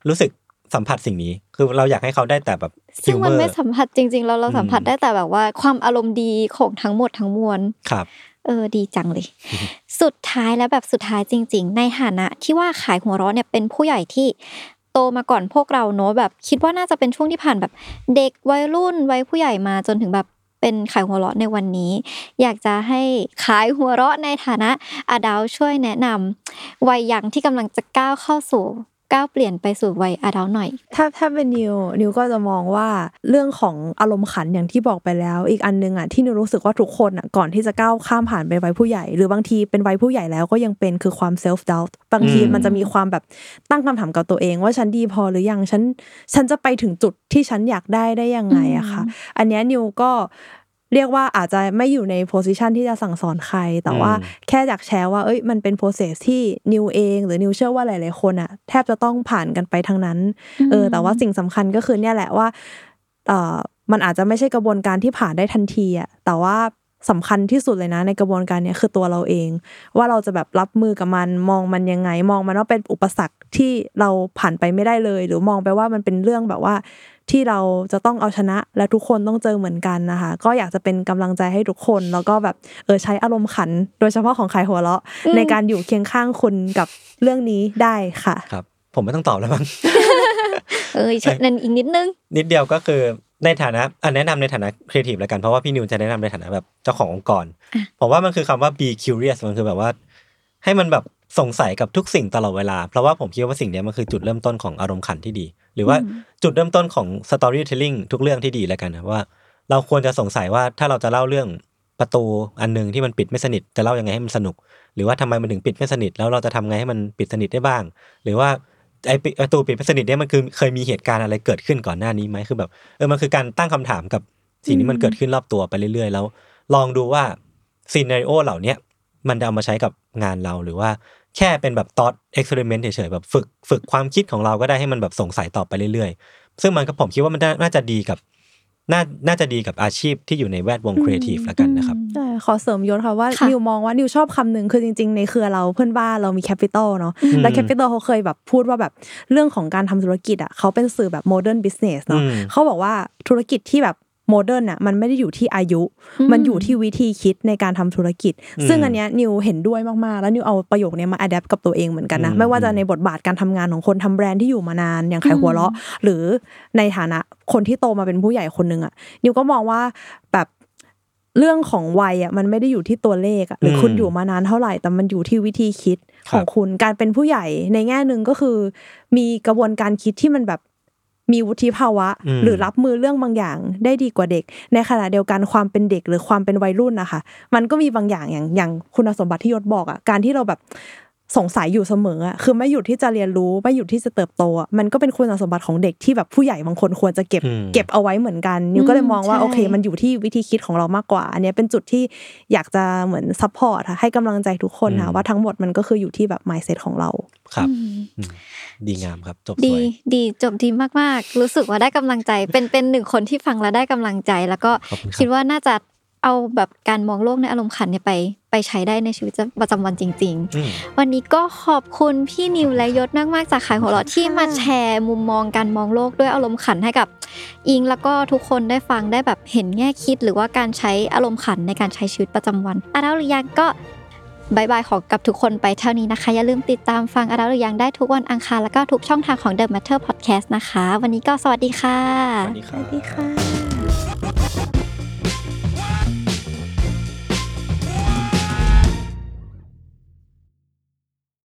รู้สึกสัมผัสสิ่งนี้คือเราอยากให้เขาได้แต่แบบซึ่งมัน humor ไม่สัมผัสจริงๆแล้วเราอืมสัมผัสได้แต่แบบว่า ความอารมณ์ดีของทั้งหมดทั้งมวลครับ เออดีจังเลย สุดท้ายแล้วแบบสุดท้ายจริง ๆ ในฐานะที่ว่าขายหัวเราะเนี่ยเป็นผู้ใหญ่ที่ โตมาก่อนพวกเราเนอะแบบคิดว่าน่าจะเป็นช่วงที่ผ่านแบบเด็กวัยรุ่นวัยผู้ใหญ่มาจนถึงแบบเป็นขายหัวเราะในวันนี้ อยากจะให้ขายหัวเราะในฐานะอาดาวช่วยแนะนำวัยยังที่กำลังจะก้าวเข้าสู่ ก้าวเปลี่ยนไปสู่วัย adult หน่อย ถ้าถ้าเป็นนิวนิวก็จะมองว่าเรื่องของอารมณ์ขันอย่างที่บอกไปแล้ว อีกอันนึงอะที่นิวรู้สึกว่าทุกคนอะก่อนที่จะก้าวข้ามผ่านไปวัยผู้ใหญ่ หรือบางทีเป็นวัยผู้ใหญ่แล้วก็ยังเป็นคือความ self doubt บางทีอืมมันจะมีความแบบตั้งคำถามกับตัวเอง ว่าฉันดีพอหรือยังฉันฉันจะไปถึงจุดที่ฉันอยากได้ได้ยังไงอะค่ะ อันเนี้ยนิวก็ เรียกว่าอาจจะไม่อยู่ใน position ที่จะสั่งสอนใคร แต่ว่าอืมแค่อยากแชร์ว่าเอ้ยมันเป็น process ที่นิวเอง หรือนิวเชื่อว่าหลายๆคนอะแทบจะต้องผ่านกันไปทั้งนั้นเออแต่ว่าสิ่งสำคัญก็คือเนี่ยแหละว่าเออมันอาจจะไม่ใช่กระบวนการที่ผ่านได้ทันทีอะแต่ว่า สำคัญที่สุดเลยนะ ในกระบวนการเนี้ยคือตัวเราเอง ว่าเราจะแบบรับมือกับมันมองมันยังไง มองมันว่าเป็นอุปสรรคที่เราผ่านไปไม่ได้เลย หรือมองไปว่ามันเป็นเรื่องแบบว่า ที่เราจะต้องเอาชนะและทุกคนต้องเจอเหมือนกันนะคะ ก็อยากจะเป็นกำลังใจให้ทุกคน แล้วก็แบบเออใช้อารมณ์ขัน โดยเฉพาะของขายหัวเราะอืมในการอยู่เคียงข้างคุณกับเรื่องนี้ได้ค่ะ ครับ ผมไม่ต้องตอบแล้วมั้งเอ้ยเช่นนั้นอีกนิดนึง นิดเดียวก็คือ ในฐานะอะแนะนำในฐานะครีเอทีฟแล้วกันเพราะว่าพี่นิวจะแนะนำในฐานะแบบเจ้าขององค์กรอะผมว่ามันคือคำว่า be curious มันคือแบบว่า ให้มันแบบสงสัยกับทุกสิ่งตลอดเวลา เพราะว่าผมคิดว่าสิ่งเนี้ยมันคือจุดเริ่มต้นของอารมณ์ขันที่ดี หรือว่าจุดเริ่มต้นของ storytelling ทุกเรื่องที่ดีแล้วกันนะว่า เราควรจะสงสัยว่าถ้าเราจะเล่าเรื่องประตูอันหนึงที่มันปิดไม่สนิทจะเล่ายังไงให้มันสนุก หรือว่าทำไมมันถึงปิดไม่สนิทแล้วเราจะทำไงให้มันปิดสนิทได้บ้าง หรือว่า ไอประตูปิดไม่สนิทเนี่ยมันคือเคยมีเหตุการณ์อะไรเกิดขึ้นก่อนหน้านี้ไหมคือแบบเออมันคือการตั้งคำถามกับสิ่งที่มันเกิดขึ้นรอบตัวไปเรื่อยๆ แล้ว ลองดูว่าซีนารีโอเหล่าเนี้ยมันจะเอามาใช้กับงานเราหรือว่าแค่เป็นแบบตอดเอ็กซ์เพร์เมนต์เฉยๆแบบฝึกฝึกความคิดของเราก็ได้ให้มันแบบสงสัยต่อไปเรื่อยๆ ซึ่งมันก็ผมคิดว่ามันน่าจะดีกับ น่าน่าจะดีกับอาชีพที่อยู่ในแวดวงครีเอทีฟแล้วกันนะครับใช่ขอเสริมยศค่ะว่าค่ะนิวมองว่านิวชอบคำหนึ่งคือจริง ๆ ในเครือเราเพื่อนบ้านเรามี Capital เนาะอืมและ Capital เขาเคยแบบพูดว่าแบบเรื่องของการทำธุรกิจอะเขาเป็นสื่อแบบ modern business เนาะอืมเขาบอกว่าธุรกิจที่แบบ modern อะมันไม่ได้อยู่ที่อายุอืมมันอยู่ที่วิธีคิดในการทำธุรกิจอืมซึ่งอันเนี้ยนิวเห็นด้วยมากๆ แล้วนิวเอาประโยคเนี้ยมา adapt กับตัวเองเหมือนกันนะอืมไม่ว่าจะในบทบาทการทำงานของคนทำแบรนด์ที่อยู่มานานอย่างขายหัวเราะ หรือในฐานะคนที่โตมาเป็นผู้ใหญ่คนหนึ่งอะนิวก็มองว่าแบบเรื่องของวัยอะมันไม่ได้อยู่ที่ตัวเลขอะหรืออมคุณอยู่มานานเท่าไหร่ แต่มันอยู่ที่วิธีคิดคขรับองคุณการเป็นผู้ใหญ่ในแง่หนึ่งก็คือ มีกระบวนการคิดที่มันแบบ มีวุฒิภาวะอืมหรือรับมือเรื่องบางอย่างได้ดีกว่าเด็ก ในขณะเดียวกันความเป็นเด็กหรือความเป็นวัยรุ่นนะคะ มันก็มีบางอย่างอย่างอย่างคุณสมบัติที่ยศบอกอะการที่เราแบบ สงสัยอยู่เสมออะคือไม่หยุดที่จะเรียนรู้ไม่หยุดที่จะเติบโตอะมันก็เป็นคุณสมบัติของเด็กที่แบบผู้ใหญ่บางคนควรจะเก็บอืมเก็บเอาไว้เหมือนกันนิวก็เลยมองว่าใช่โอเค มันอยู่ที่วิธีคิดของเรามากกว่า อันเนี้ยเป็นจุดที่อยากจะเหมือน support ค่ะให้กำลังใจทุกคนค่ะอืมว่าทั้งหมดมันก็คืออยู่ที่แบบ mindset ของเราครับอืมอืมดีงามครับจบสดีวยดีจบดีมากๆ รู้สึกว่าได้กำลังใจเป็นเป็นหนึ่งคนที่ฟังแล้วได้กำลังใจ แล้วก็ขอบคุณครับคิดว่าน่าจะเอาแบบการมองโลกในอารมณ์ขันเนี่ยไป ไปใช้ได้ในชีวิตประจำวันจริงๆอืมวันนี้ก็ขอบคุณพี่นิวและยศมากๆจากขายหัวเราะที่มาแชร์มุมมองการมองโลกด้วยอารมณ์ขันให้กับอิงแล้วก็ทุกคนได้ฟังได้แบบเห็นแง่คิด หรือว่าการใช้อารมณ์ขันในการใช้ชีวิตประจำวันอาราหรือยังก็บายบายขอกับทุกคนไปเท่านี้นะคะ อย่าลืมติดตามฟังอาราหรือยังได้ทุกวันอังคารแล้วก็ทุกช่องทางของ The Matter Podcast นะคะ วันนี้ก็สวัสดีค่ะสวัสดีครับสวัสดีค่ะ